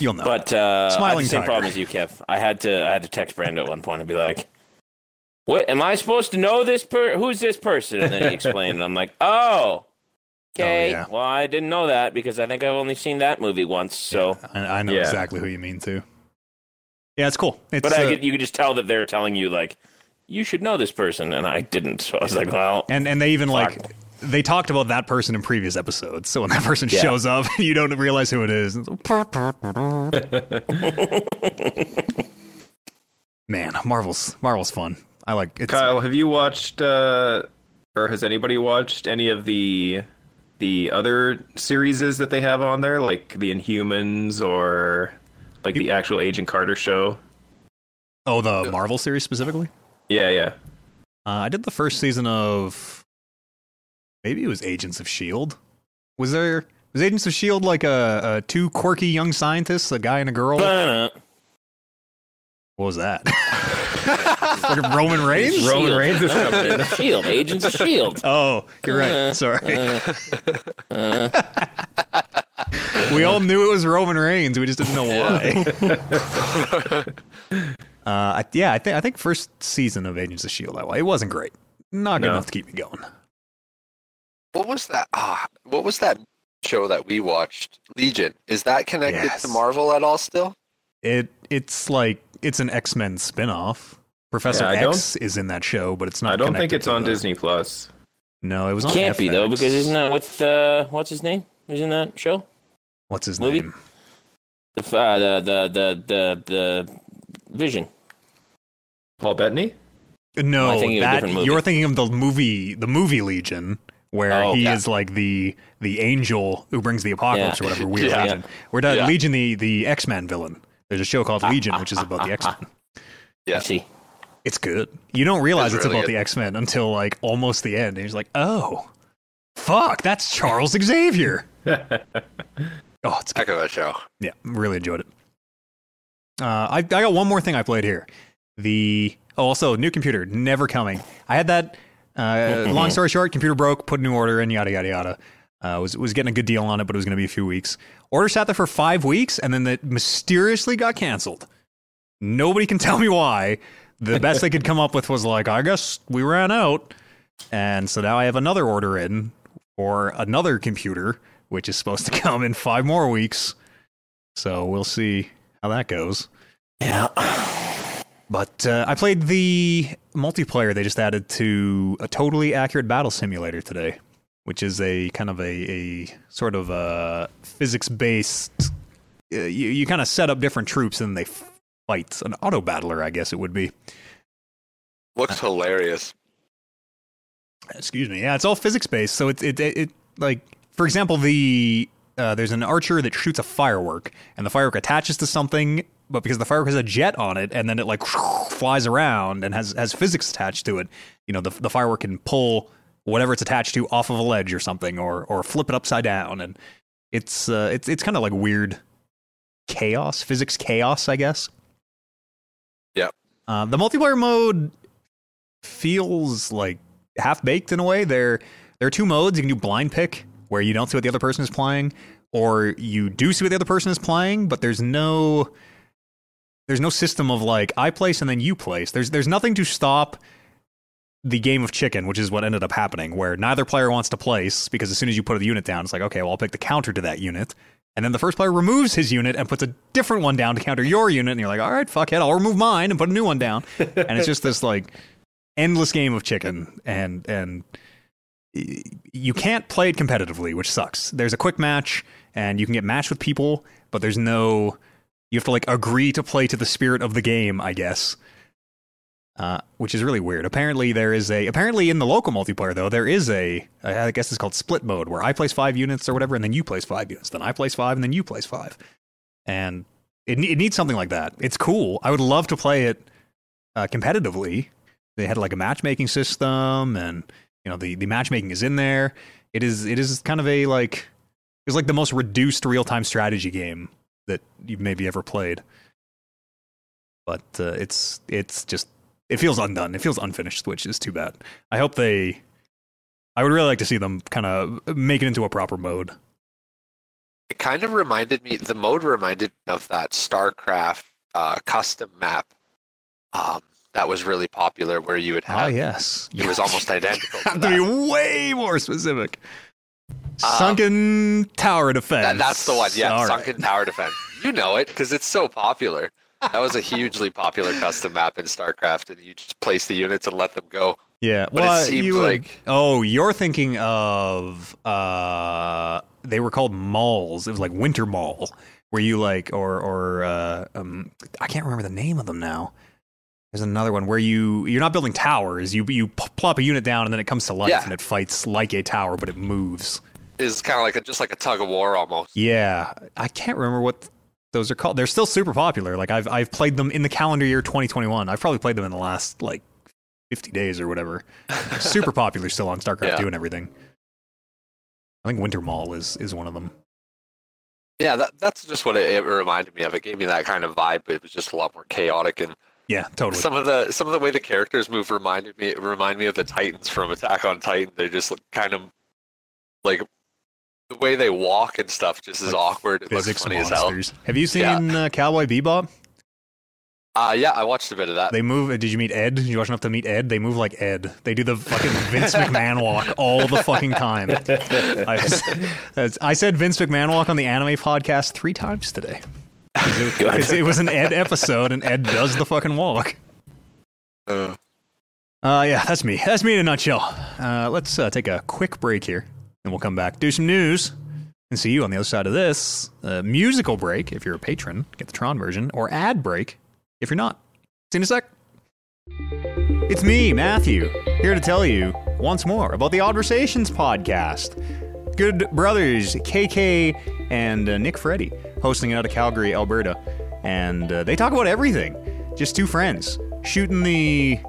You'll know. But uh, I had Smiling the same tiger. problem as you, Kev. I had to I had to text Brando at one point and be like, "What am I supposed to know this per? Who's this person?" And then he explained, and I'm like, "Oh, okay. yeah. Well, I didn't know that because I think I've only seen that movie once. So, I, I know Yeah. exactly who you mean too. Yeah, it's cool. It's, but I uh, could, you could just tell that they're telling you like, you should know this person, and I didn't. So I was like, well, and and they even Fuck. like they talked about that person in previous episodes. So when that person Yeah. shows up, you don't realize who it is. Man, Marvel's Marvel's fun. I like it's Kyle, have you watched uh, or has anybody watched any of the the other series that they have on there, like the Inhumans or like the actual Agent Carter show? oh the Marvel series specifically. Yeah, yeah. Uh, I did the first season of maybe it was Agents of Shield. Was there was Agents of Shield like a, a two quirky young scientists, a guy and a girl? What was that? like Roman Reigns? Roman Shield. Reigns is coming in. Shield, Agents of Shield. Oh, you're right. Uh, Sorry. uh, we all knew it was Roman Reigns. We just didn't know why. uh, I, yeah, I think I think first season of Agents of Shield that way. It wasn't great. Not good No. enough to keep me going. What was that? Ah, what was that show that we watched? Legion. Is that connected Yes. to Marvel at all? Still? It it's like it's an X Men spinoff. Professor Yeah, I X is in that show, but it's not. I don't think it's on the- Disney Plus. No, it was on. can't be though because isn't that with uh, what's his name? Who's in that show? what's his movie? name? The uh, the, the the the the Vision. Paul Bettany. No, Am thinking that you're thinking of the movie, the movie Legion, where Oh, he yeah. is like the the angel who brings the apocalypse Yeah. or whatever weird Yeah. Legion. We're done. Yeah. Legion, the the X Men villain. There's a show called ah, Legion, ah, which is about ah, the X Men. Yeah. I see. It's good. You don't realize It's it's, really about good. the X Men until like almost the end. And you're like, oh, fuck, that's Charles Xavier. Oh, it's good. Heck of a show. Yeah, really enjoyed it. Uh, I, I got one more thing I played here. The oh, also new computer never coming. I had that. Uh, long story short, computer broke. Put a new order in. Yada yada yada. Uh, was was getting a good deal on it, but it was going to be a few weeks. Order sat there for five weeks, and then it mysteriously got canceled. Nobody can tell me why. The best they could come up with was like, I guess we ran out, and so now I have another order in for another computer, which is supposed to come in five more weeks. So we'll see how that goes. Yeah. But uh, I played the multiplayer they just added to a totally accurate battle simulator today, which is a kind of a, a sort of a physics based. Uh, you you kind of set up different troops and they fight. An auto battler, I guess it would be. Looks hilarious. Excuse me. Yeah, it's all physics based. So it, it it it like for example the uh, there's an archer that shoots a firework and the firework attaches to something, but because the firework has a jet on it and then it like flies around and has has physics attached to it, you know the the firework can pull whatever it's attached to off of a ledge or something or or flip it upside down and it's uh, it's it's kind of like weird chaos physics chaos I guess. Yeah. Uh, the multiplayer mode feels like half baked in a way. There there are two modes. You can do blind pick where you don't see what the other person is playing, or you do see what the other person is playing, but there's no there's no system of like I place and then you place. There's there's nothing to stop the game of chicken, which is what ended up happening, where neither player wants to place because as soon as you put a unit down, it's like, okay, well, I'll pick the counter to that unit. And then the first player removes his unit and puts a different one down to counter your unit. And you're like, all right, fuck it, I'll remove mine and put a new one down. and it's just this like endless game of chicken. And, and you can't play it competitively, which sucks. There's a quick match and you can get matched with people, but there's no, you have to like agree to play to the spirit of the game, I guess uh, which is really weird. Apparently, there is a apparently in the local multiplayer though there is a I guess it's called split mode where I place five units or whatever, and then you place five units, then I place five, and then you place five, and it it needs something like that. It's cool. I would love to play it uh, competitively. They had like a matchmaking system, and you know the the matchmaking is in there. It is it is kind of a like it's like the most reduced real time strategy game that you've maybe ever played. But uh, it's it's just it feels undone. It feels unfinished, which is too bad. I hope they. I would really like to see them kind of make it into a proper mode. It kind of reminded me. The mode reminded me of that StarCraft uh, custom map um, that was really popular, where you would Ah, have. yes, It was almost identical. to have to that. be way more specific. Um, Sunken tower defense. That- that's the one. Yeah, All right. Sunken Tower Defense. You know it because it's so popular. That was a hugely popular custom map in StarCraft, and you just place the units and let them go. Yeah, But it seems would- like- oh, you're thinking of uh, they were called malls. It was like Wintermaul, where you like, or or uh, um, I can't remember the name of them now. There's another one where you you're not building towers. You you plop a unit down and then it comes to life Yeah. and it fights like a tower, but it moves. Is kind of like a, just like a tug of war almost. Yeah, I can't remember what those are called. They're still super popular. Like I've I've played them in the calendar year 2021. I've probably played them in the last like 50 days or whatever. super popular still on StarCraft Yeah. 2 and everything. I think Wintermaul is is one of them. Yeah, that, that's just what it, it reminded me of. It gave me that kind of vibe, but it was just a lot more chaotic and Yeah, totally. some of the some of the way the characters move reminded me remind me of the Titans from Attack on Titan. They just look kind of like the way they walk and stuff just is Like awkward. It looks Physics funny as hell. monsters. Have you Yeah. seen uh, Cowboy Bebop? Uh, yeah, I watched a bit of that. They move. Did you meet Ed? Did you watch enough to meet Ed? They move like Ed. They do the fucking Vince McMahon walk all the fucking time. I, I said Vince McMahon walk on the anime podcast three times today. It, it was an Ed episode, and Ed does the fucking walk. Uh, Uh, yeah, that's me. That's me in a nutshell. Uh, let's uh, take a quick break here, and we'll come back, do some news, And see you on the other side of this uh, musical break if you're a patron, get the Tron version, or ad break if you're not. See you in a sec. It's me, Matthew, here to tell you once more about the Oddversations podcast. Good brothers, KK and uh, Nick Freddy, hosting it out of Calgary, Alberta. And uh, they talk about everything. Just two friends shooting the.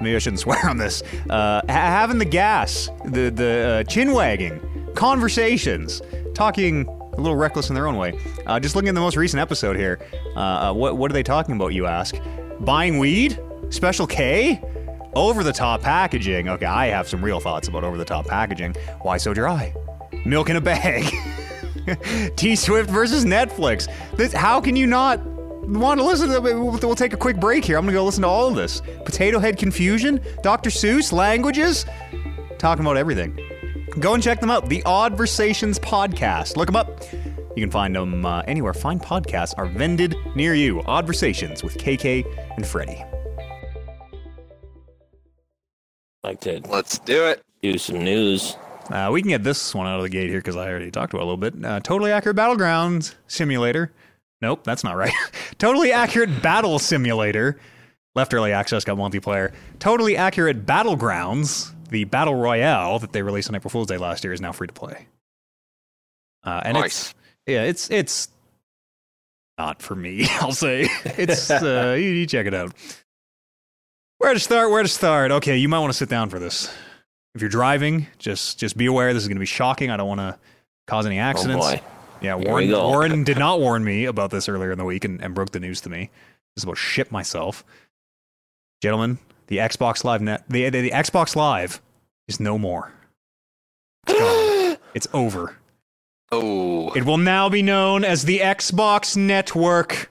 Maybe I shouldn't swear on this. Uh, ha- having the gas, the, the uh, chin wagging, conversations, talking a little reckless in their own way. Uh, just looking at the most recent episode here. Uh, uh, what, what are they talking about, you ask? Buying weed? Special K? Over the top packaging. Okay, I have some real thoughts about over the top packaging. Why so dry? Milk in a bag. T Swift versus Netflix. This, how can you not want to listen to them? We'll, we'll take a quick break here. I'm going to go listen to all of this. Potato Head Confusion, Dr. Seuss, languages, talking about everything. Go and check them out. The Odd Oddversations Podcast. Look them up. You can find them uh, anywhere fine podcasts are vended near you. Odd Oddversations with KK and Freddie. like to Let's do it. do some news. Uh, we can get this one out of the gate here because I already talked about it a little bit. Uh, totally accurate battlegrounds simulator. Nope, that's not right. totally accurate battle simulator. Left early access got multiplayer. Totally accurate battlegrounds. The battle royale that they released on April Fool's Day last year is now free to play. Uh, and it's nice. yeah, it's it's not for me. I'll say it's uh, you, you check it out. Where to start? Where to start? Okay, you might want to sit down for this. If you're driving, just just be aware this is going to be shocking. I don't want to cause any accidents. Oh boy. Yeah, Here Warren. Warren did not warn me about this earlier in the week and, and broke the news to me. This is about shit myself. Gentlemen, the Xbox Live net the, the, the Xbox Live is no more. It's it's over. Oh, It will now be known as the Xbox Network.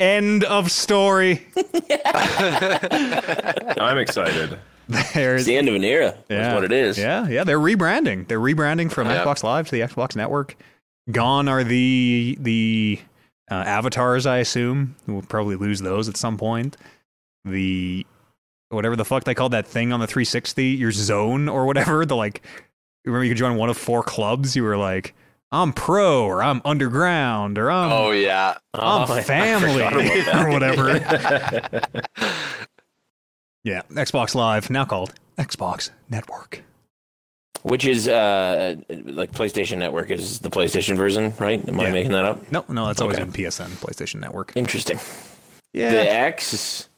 End of story. I'm excited. It's There's the end of an era. Yeah. That's what it is. Yeah, yeah, they're rebranding. They're rebranding from Yeah. Xbox Live to the Xbox Network. Gone are the the uh, avatars. I assume we'll probably lose those at some point. The whatever the fuck they called that thing on the 360, your zone or whatever. The like, remember you could join one of four clubs. You were like, I'm pro or I'm underground or I'm oh yeah. I'm Oh, family forgot about that. or whatever. yeah, Xbox Live now called Xbox Network. Which is uh like PlayStation Network is the PlayStation version, right? Am I making that up? No, no, that's always Okay. been PSN, PlayStation Network. Interesting. Yeah, The X is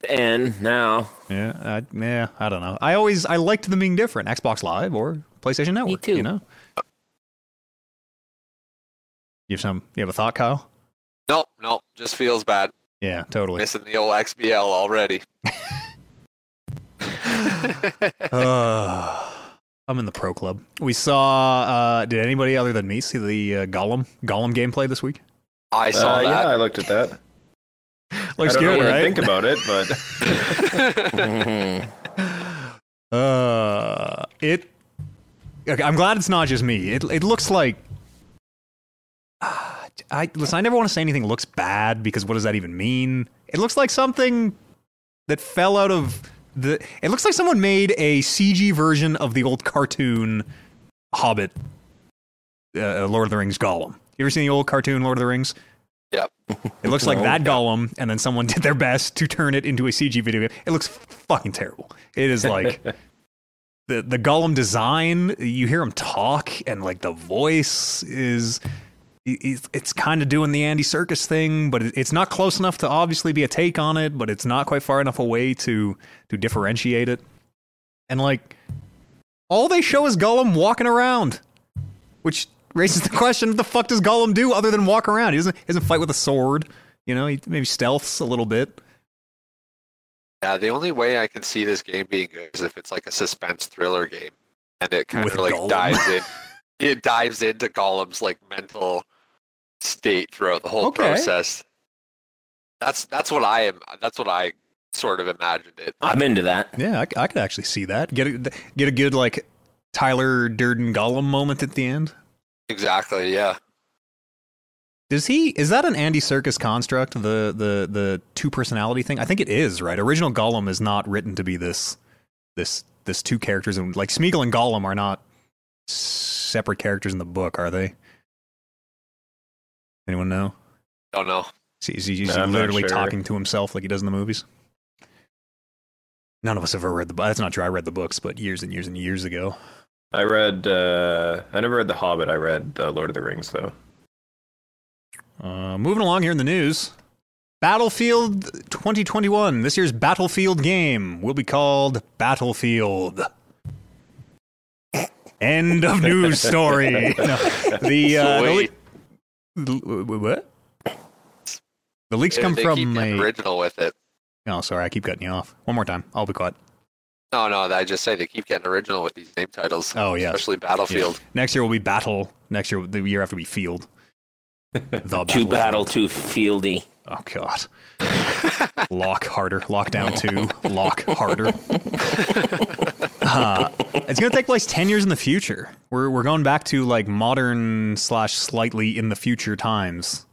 the N now. yeah, I, yeah. I don't know. I always I liked them being different. Xbox Live or PlayStation Network. Me too. You know. You have some. You have a thought, Kyle? No, no, just feels bad. Yeah, totally. Missing the old XBL already. Uh, I'm in the pro club. We saw. Uh, did anybody other than me see the uh, Gollum Gollum gameplay this week? I saw Uh, yeah, that. I looked at that. Looks I don't good, know what right? I think about it, but. Uh, it. Okay, I'm glad it's not just me. It it looks like. I listen. I never want to say anything looks bad because what does that even mean? It looks like something that fell out of the. It looks like someone made a CG version of the old cartoon Hobbit, uh, Lord of the Rings Gollum. You ever seen the old cartoon Lord of the Rings? Yep. It looks like that Gollum, and then someone did their best to turn it into a CG video game. It looks fucking terrible. It is like the the Gollum design. You hear him talk, and like the voice is. It's, it's kind of doing the Andy Serkis thing, but it's not close enough to obviously be a take on it. But it's not quite far enough away to to differentiate it. And like, all they show is Gollum walking around, which raises the question: What the fuck does Gollum do other than walk around? He doesn't he doesn't fight with a sword. You know, he maybe stealths a little bit. Yeah, the only way I can see this game being good is if it's like a suspense thriller game, and it kind of like Gollum. dives in. It dives into Gollum's like mental state throughout the whole Okay. process. That's that's what I am. That's what I sort of imagined it. I'm into that. Yeah, I could actually see that. Get a get a good like Tyler Durden Gollum moment at the end. Exactly. Yeah. Does he? Is that an Andy Serkis construct? The the the two personality thing? I think it is. Right. Original Gollum is not written to be this this this two characters, and like Smeagol and Gollum are not separate characters in the book, are they? Anyone know? Don't know. Is he, is No, I'm literally sure. talking to himself like he does in the movies? None of us have ever read the book. That's not true. I read the books, but years and years and years ago. I read. Uh, I never read The Hobbit. I read The Lord of the Rings though. Uh, moving along here in the news. Battlefield 2021. This year's Battlefield game will be called Battlefield. End of news story. No, the, uh, the, Wait. the- Uh, what? The leaks They- come they from a. original with it. Oh, sorry, I keep cutting you off. One more time. I'll be quiet. No, no, I just say they keep getting original with these name titles. Oh, yeah. especially Battlefield. Next year will be Battle. Next year, the year after will be Field. The Too Battlefield. battle, too fieldy. Oh God. Lock harder. Lockdown two. Lock harder. Uh, it's gonna take place ten years in the future. We're we're going back to like modern slash slightly in the future times.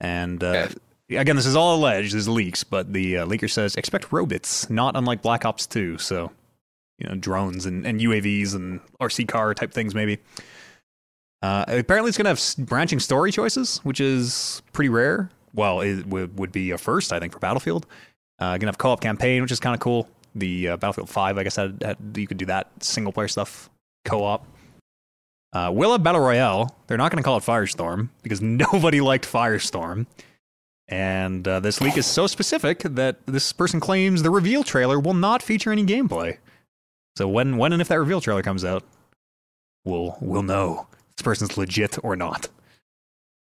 And uh, again, this is all alleged. This is leaks, but the uh, leaker says expect robots, not unlike Black Ops two. So, you know, drones and, and UAVs and RC car type things maybe. Uh, apparently, it's going to have branching story choices, which is pretty rare. Well, it would, would be a first, I think, for Battlefield. Uh, going to have co-op campaign, which is kind of cool. The uh, Battlefield 5, I guess, had, had, you could do that single player stuff co-op. Uh, will have Battle Royale. They're not going to call it Firestorm because nobody liked Firestorm. And uh, this leak is so specific that this person claims the reveal trailer will not feature any gameplay. So when, when and if that reveal trailer comes out, we'll we'll know this person's legit or not.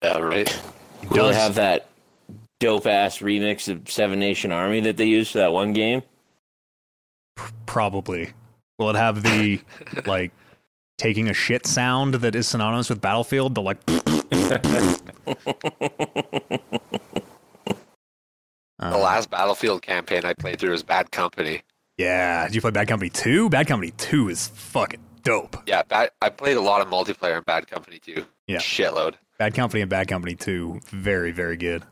Yeah, right. He Will it have that dope ass remix of Seven Nation Army that they used for that one game? Probably. Will it have the like taking a shit sound that is synonymous with Battlefield? The like. Uh, The last Battlefield campaign I played through was Bad Company. Yeah, did you play Bad Company Two? Bad Company Two is fucking dope. Yeah, bad, I played a lot of multiplayer in Bad Company too. Yeah. shitload. Bad Company and Bad Company Two, very very good.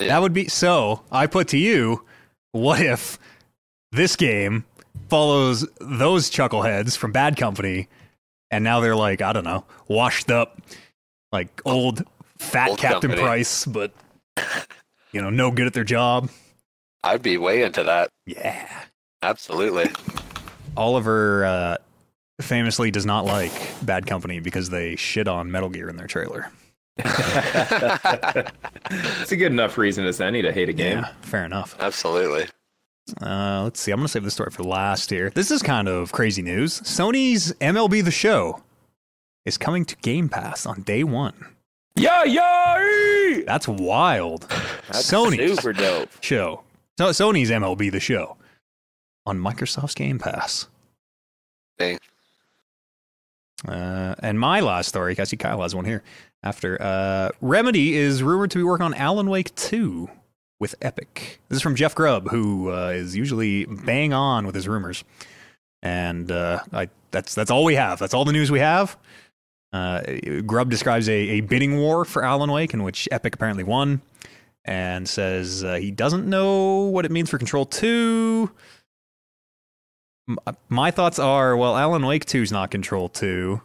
Yeah. That would be so. I put to you, what if this game follows those chuckleheads from Bad Company, and now they're like I don't know, washed up, like old fat Old Captain Company. Price, but you know, no good at their job. I'd be way into that. Yeah. Absolutely. Oliver uh, famously does not like Bad Company because they shit on Metal Gear in their trailer. It's a good enough reason as any to hate a game. Yeah, fair enough. Absolutely. Uh, let's see. I'm going to save this story for last here. This is kind of crazy news. Sony's MLB The Show is coming to Game Pass on day one. Yeah, yeah. That's wild. That's Sony's super dope. show. So Sony's MLB The Show on Microsoft's Game Pass. Dang. Uh, and my last story, I see Kyle has one here. After uh, Remedy is rumored to be working on Alan Wake 2 with Epic. This is from Jeff Grubb, who uh, is usually bang on with his rumors. And uh, I, that's that's all we have. That's all the news we have. Uh, Grubb describes a, a bidding war for Alan Wake in which Epic apparently won, and says uh, he doesn't know what it means for Control 2. M- My thoughts are well, Alan Wake 2 is not Control 2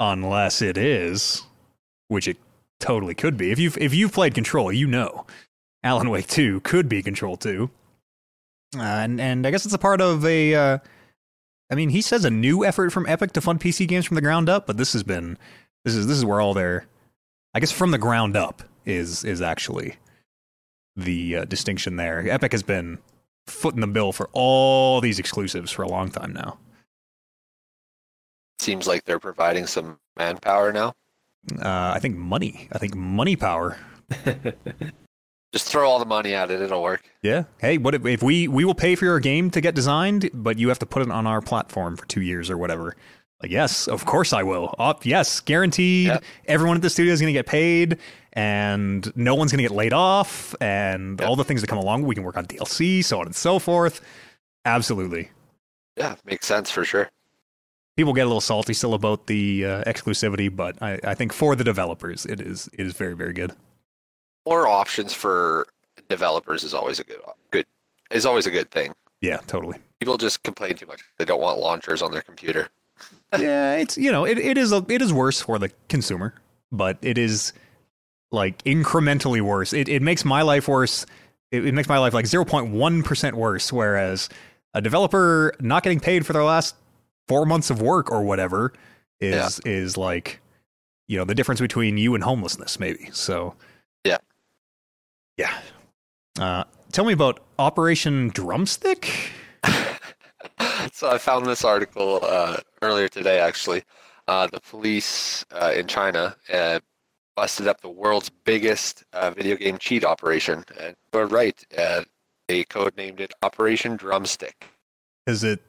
unless it is, which it totally could be. If you've if you've played Control, you know Alan Wake 2 could be Control 2. Uh, and and I guess it's a part of a uh, I mean, he says a new effort from Epic to fund PC games from the ground up, but this has been this is this is where all their I guess from the ground up is is actually the uh, distinction there. Epic has been footing the bill for all these exclusives for a long time now. Seems like they're providing some manpower now. Uh, I think money. I think money power. Just throw all the money at it; it'll work. Yeah. Hey, what if, if we we will pay for your game to get designed, but you have to put it on our platform for two years or whatever? Like, yes, of course I will. Yes, guaranteed. Yep. Everyone at the studio is going to get paid, and no one's going to get laid off, and Yep. all the things that come along. We can work on DLC, so on and so forth. Absolutely. Yeah, makes sense for sure. People get a little salty still about the uh, exclusivity, but I, I think for the developers, it is it is very very good. More options for developers is always a good good is always a good thing. Yeah, totally. People just complain too much. They don't want launchers on their computer. Yeah, it's you know, it, it is a, it is worse for the consumer, but it is like incrementally worse. It it makes my life worse. It, it makes my life like zero point one percent worse. Whereas a developer not getting paid for their last four months of work or whatever is is like you know the difference between you and homelessness maybe. So Yeah. yeah. Uh, tell me about Operation Drumstick. so I found this article uh, earlier today, actually. Uh, the police uh, in China uh, busted up the world's biggest uh, video game cheat operation. And you're right, uh, they codenamed it Operation Drumstick. Is it?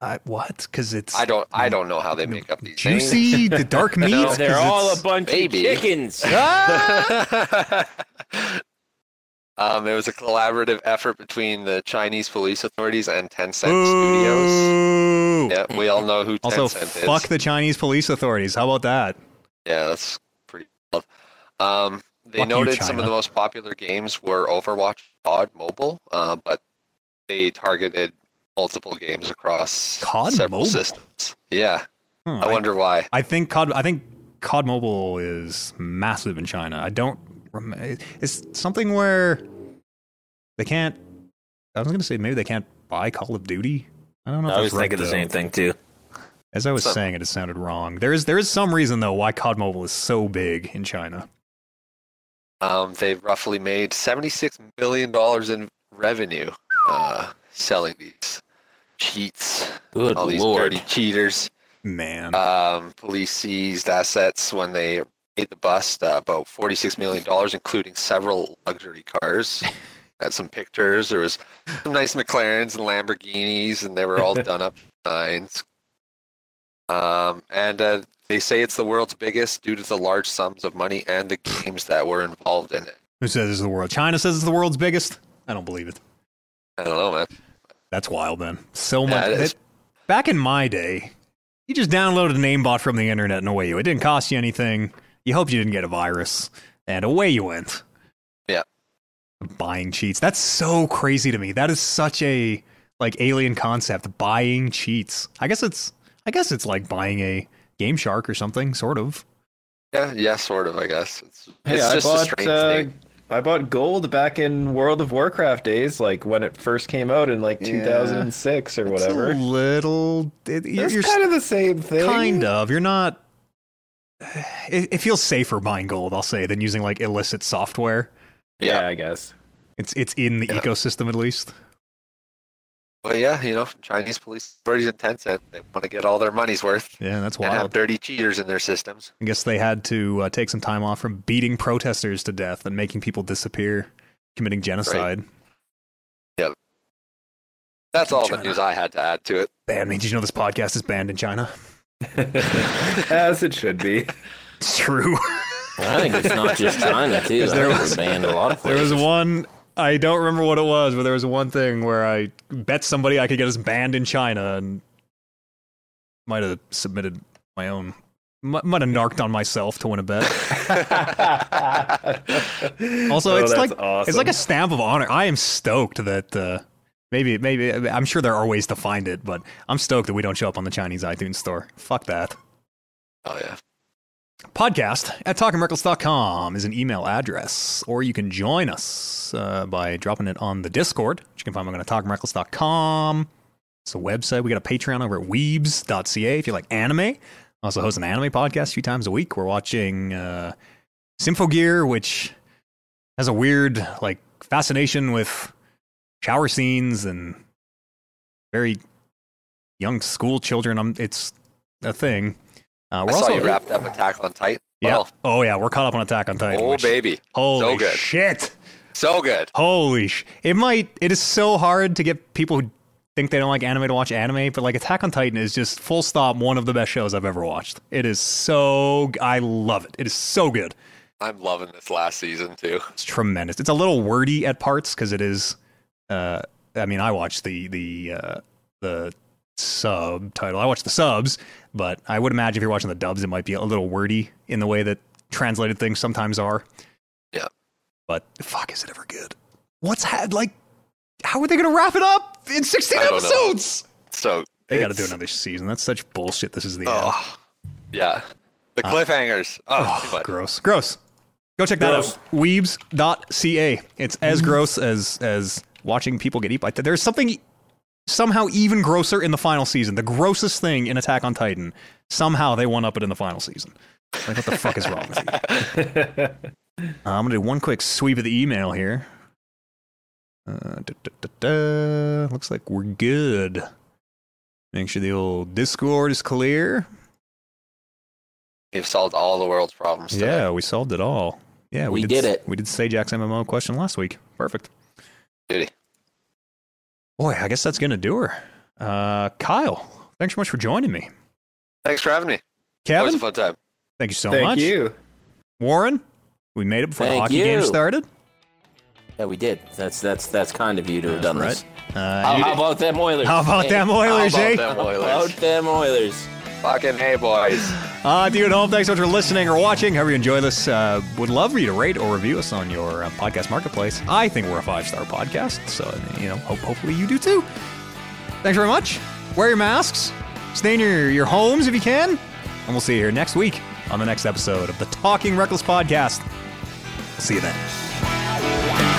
I what? Because it's I don't, I don't know how they make up these names. juicy, the dark meat. No, 'cause they're all a bunch Maybe. of chickens. um, it was a collaborative effort between the Chinese police authorities and Tencent Studios. Yeah, we all know who Also, Tencent is. fuck the Chinese police authorities. How about that? Yeah, that's pretty tough. Um, they Fuck you, noted some of the most popular games were Overwatch, COD Mobile, uh, but they targeted multiple games across COD several Mobile? systems. Yeah, Hmm, I wonder why. I think COD. I think COD Mobile is massive in China. I don't. Rem- it's something where they can't. I was going to say maybe they can't buy Call of Duty. I don't know. I that's was right, thinking the same thing too. As I was So- saying it, it sounded wrong. There is there is some reason though why COD Mobile is so big in China. Um, they've roughly made seventy-six million dollars in revenue uh, selling these cheats. Good all these lord. dirty cheaters. Man, Um, police seized assets when they made the bust, uh, about $46 million, including several luxury cars. Had some pictures. There was some nice McLarens and Lamborghinis, and they were all done up signs. Um, and uh, they say it's the world's biggest due to the large sums of money and the games that were involved in it. who says it's the world? China says it's the world's biggest. I don't believe it. I don't know, man. That's wild, man. So Yeah, much. it back in my day, you just downloaded a name bot from the internet and away you. It didn't cost you anything. You hoped you didn't get a virus, and away you went. Yeah. Buying cheats. That's so crazy to me. That is such a like alien concept. Buying cheats. I guess it's. I guess it's like buying a Game Shark or something, sort of. Yeah, yeah, sort of, I guess. It's, Hey, it's I just a bought strange uh, thing. I bought gold back in World of Warcraft days, like when it first came out in like Yeah. 2006 or It's whatever. a little. It, you're, It's you're kind of the same thing. kind of. You're not. It, it feels safer buying gold, I'll say, than using like illicit software. Yeah, Yeah. I guess. It's it's in the Yeah. ecosystem at least. But yeah, you know, Chinese police authorities and Tencent, they want to get all their money's worth. Yeah, that's wild. and have wild. dirty cheaters in their systems. I guess they had to uh, take some time off from beating protesters to death and making people disappear, committing genocide. Yep. That's all China. the news I had to add to it. Banned. me. Did you know this podcast is banned in China? As it should be. It's true. I think it's not just China too. There I was- banned a lot of there was one. I don't remember what it was, but there was one thing where I bet somebody I could get us banned in China, and might have submitted my own. Might might have narked on myself to win a bet. Also, Oh, it's like awesome. it's like a stamp of honor. I am stoked that uh, maybe maybe I'm sure there are ways to find it, but I'm stoked that we don't show up on the Chinese iTunes store. Fuck that. oh yeah. Podcast at talkingreckless.com is an email address, or you can join us uh, by dropping it on the Discord, which you can find by going to talkingreckless.com. It's a website. We got a Patreon over at weebs.ca if you like anime. I also host an anime podcast a few times a week. We're watching uh, Symphogear, which has a weird like fascination with shower scenes and very young school children. Um, it's a thing. Uh, we're saw also wrapped up Attack on Titan. yeah. Well, Oh yeah, we're caught up on Attack on Titan. oh which- baby, Holy So good. shit! so good. Holy sh! It might. It is so hard to get people who think they don't like anime to watch anime, but like Attack on Titan is just full stop one of the best shows I've ever watched. It is so. I love it. It is so good. I'm loving this last season too. It's tremendous. It's a little wordy at parts because it is. Uh, I mean, I watched the the uh, the subtitle. I watched the subs, but I would imagine if you're watching the dubs, it might be a little wordy in the way that translated things sometimes are. Yeah. But fuck, is it ever good? What's had like? How are they going to wrap it up in 16 I don't know. episodes? So They got to do another season. That's such bullshit. This is the end. Oh, yeah. The cliffhangers. Oh, Oh, gross. Gross. Go check that Gross. out. Weebs.ca. It's as gross as as watching people get eaten by. There's something somehow even grosser in the final season. The grossest thing in Attack on Titan. Somehow they won up it in the final season. Like what the fuck is wrong with you? Uh, I'm gonna do one quick sweep of the email here. Uh, da, da, da, da. Looks like we're good. Make sure the old Discord is clear. We've solved all the world's problems. today. Yeah, we solved it all. Yeah, We did s- it. We did Sajak's MMO question last week. Perfect. Beauty. Boy, I guess that's gonna do her. Uh, Kyle, thanks so much for joining me. Thanks for having me. Always Kevin, a fun time. thank you so Thank much. Thank you. Warren, we made it before the Thank hockey game started. Yeah, we did. That's that's that's kind of you to have done right. this. Uh, How, how about them Oilers? how about Hey, them Oilers, How eh? about them How about them Oilers? Fucking hey, boys. Uh, to you at home, thanks so much for listening or watching. However you enjoy this, uh, would love for you to rate or review us on your uh, podcast marketplace. I think we're a five star podcast, so you know, hope, hopefully you do too. Thanks very much. Wear your masks. Stay in your, your homes if you can, and we'll see you here next week on the next episode of the Talking Reckless podcast. See you then.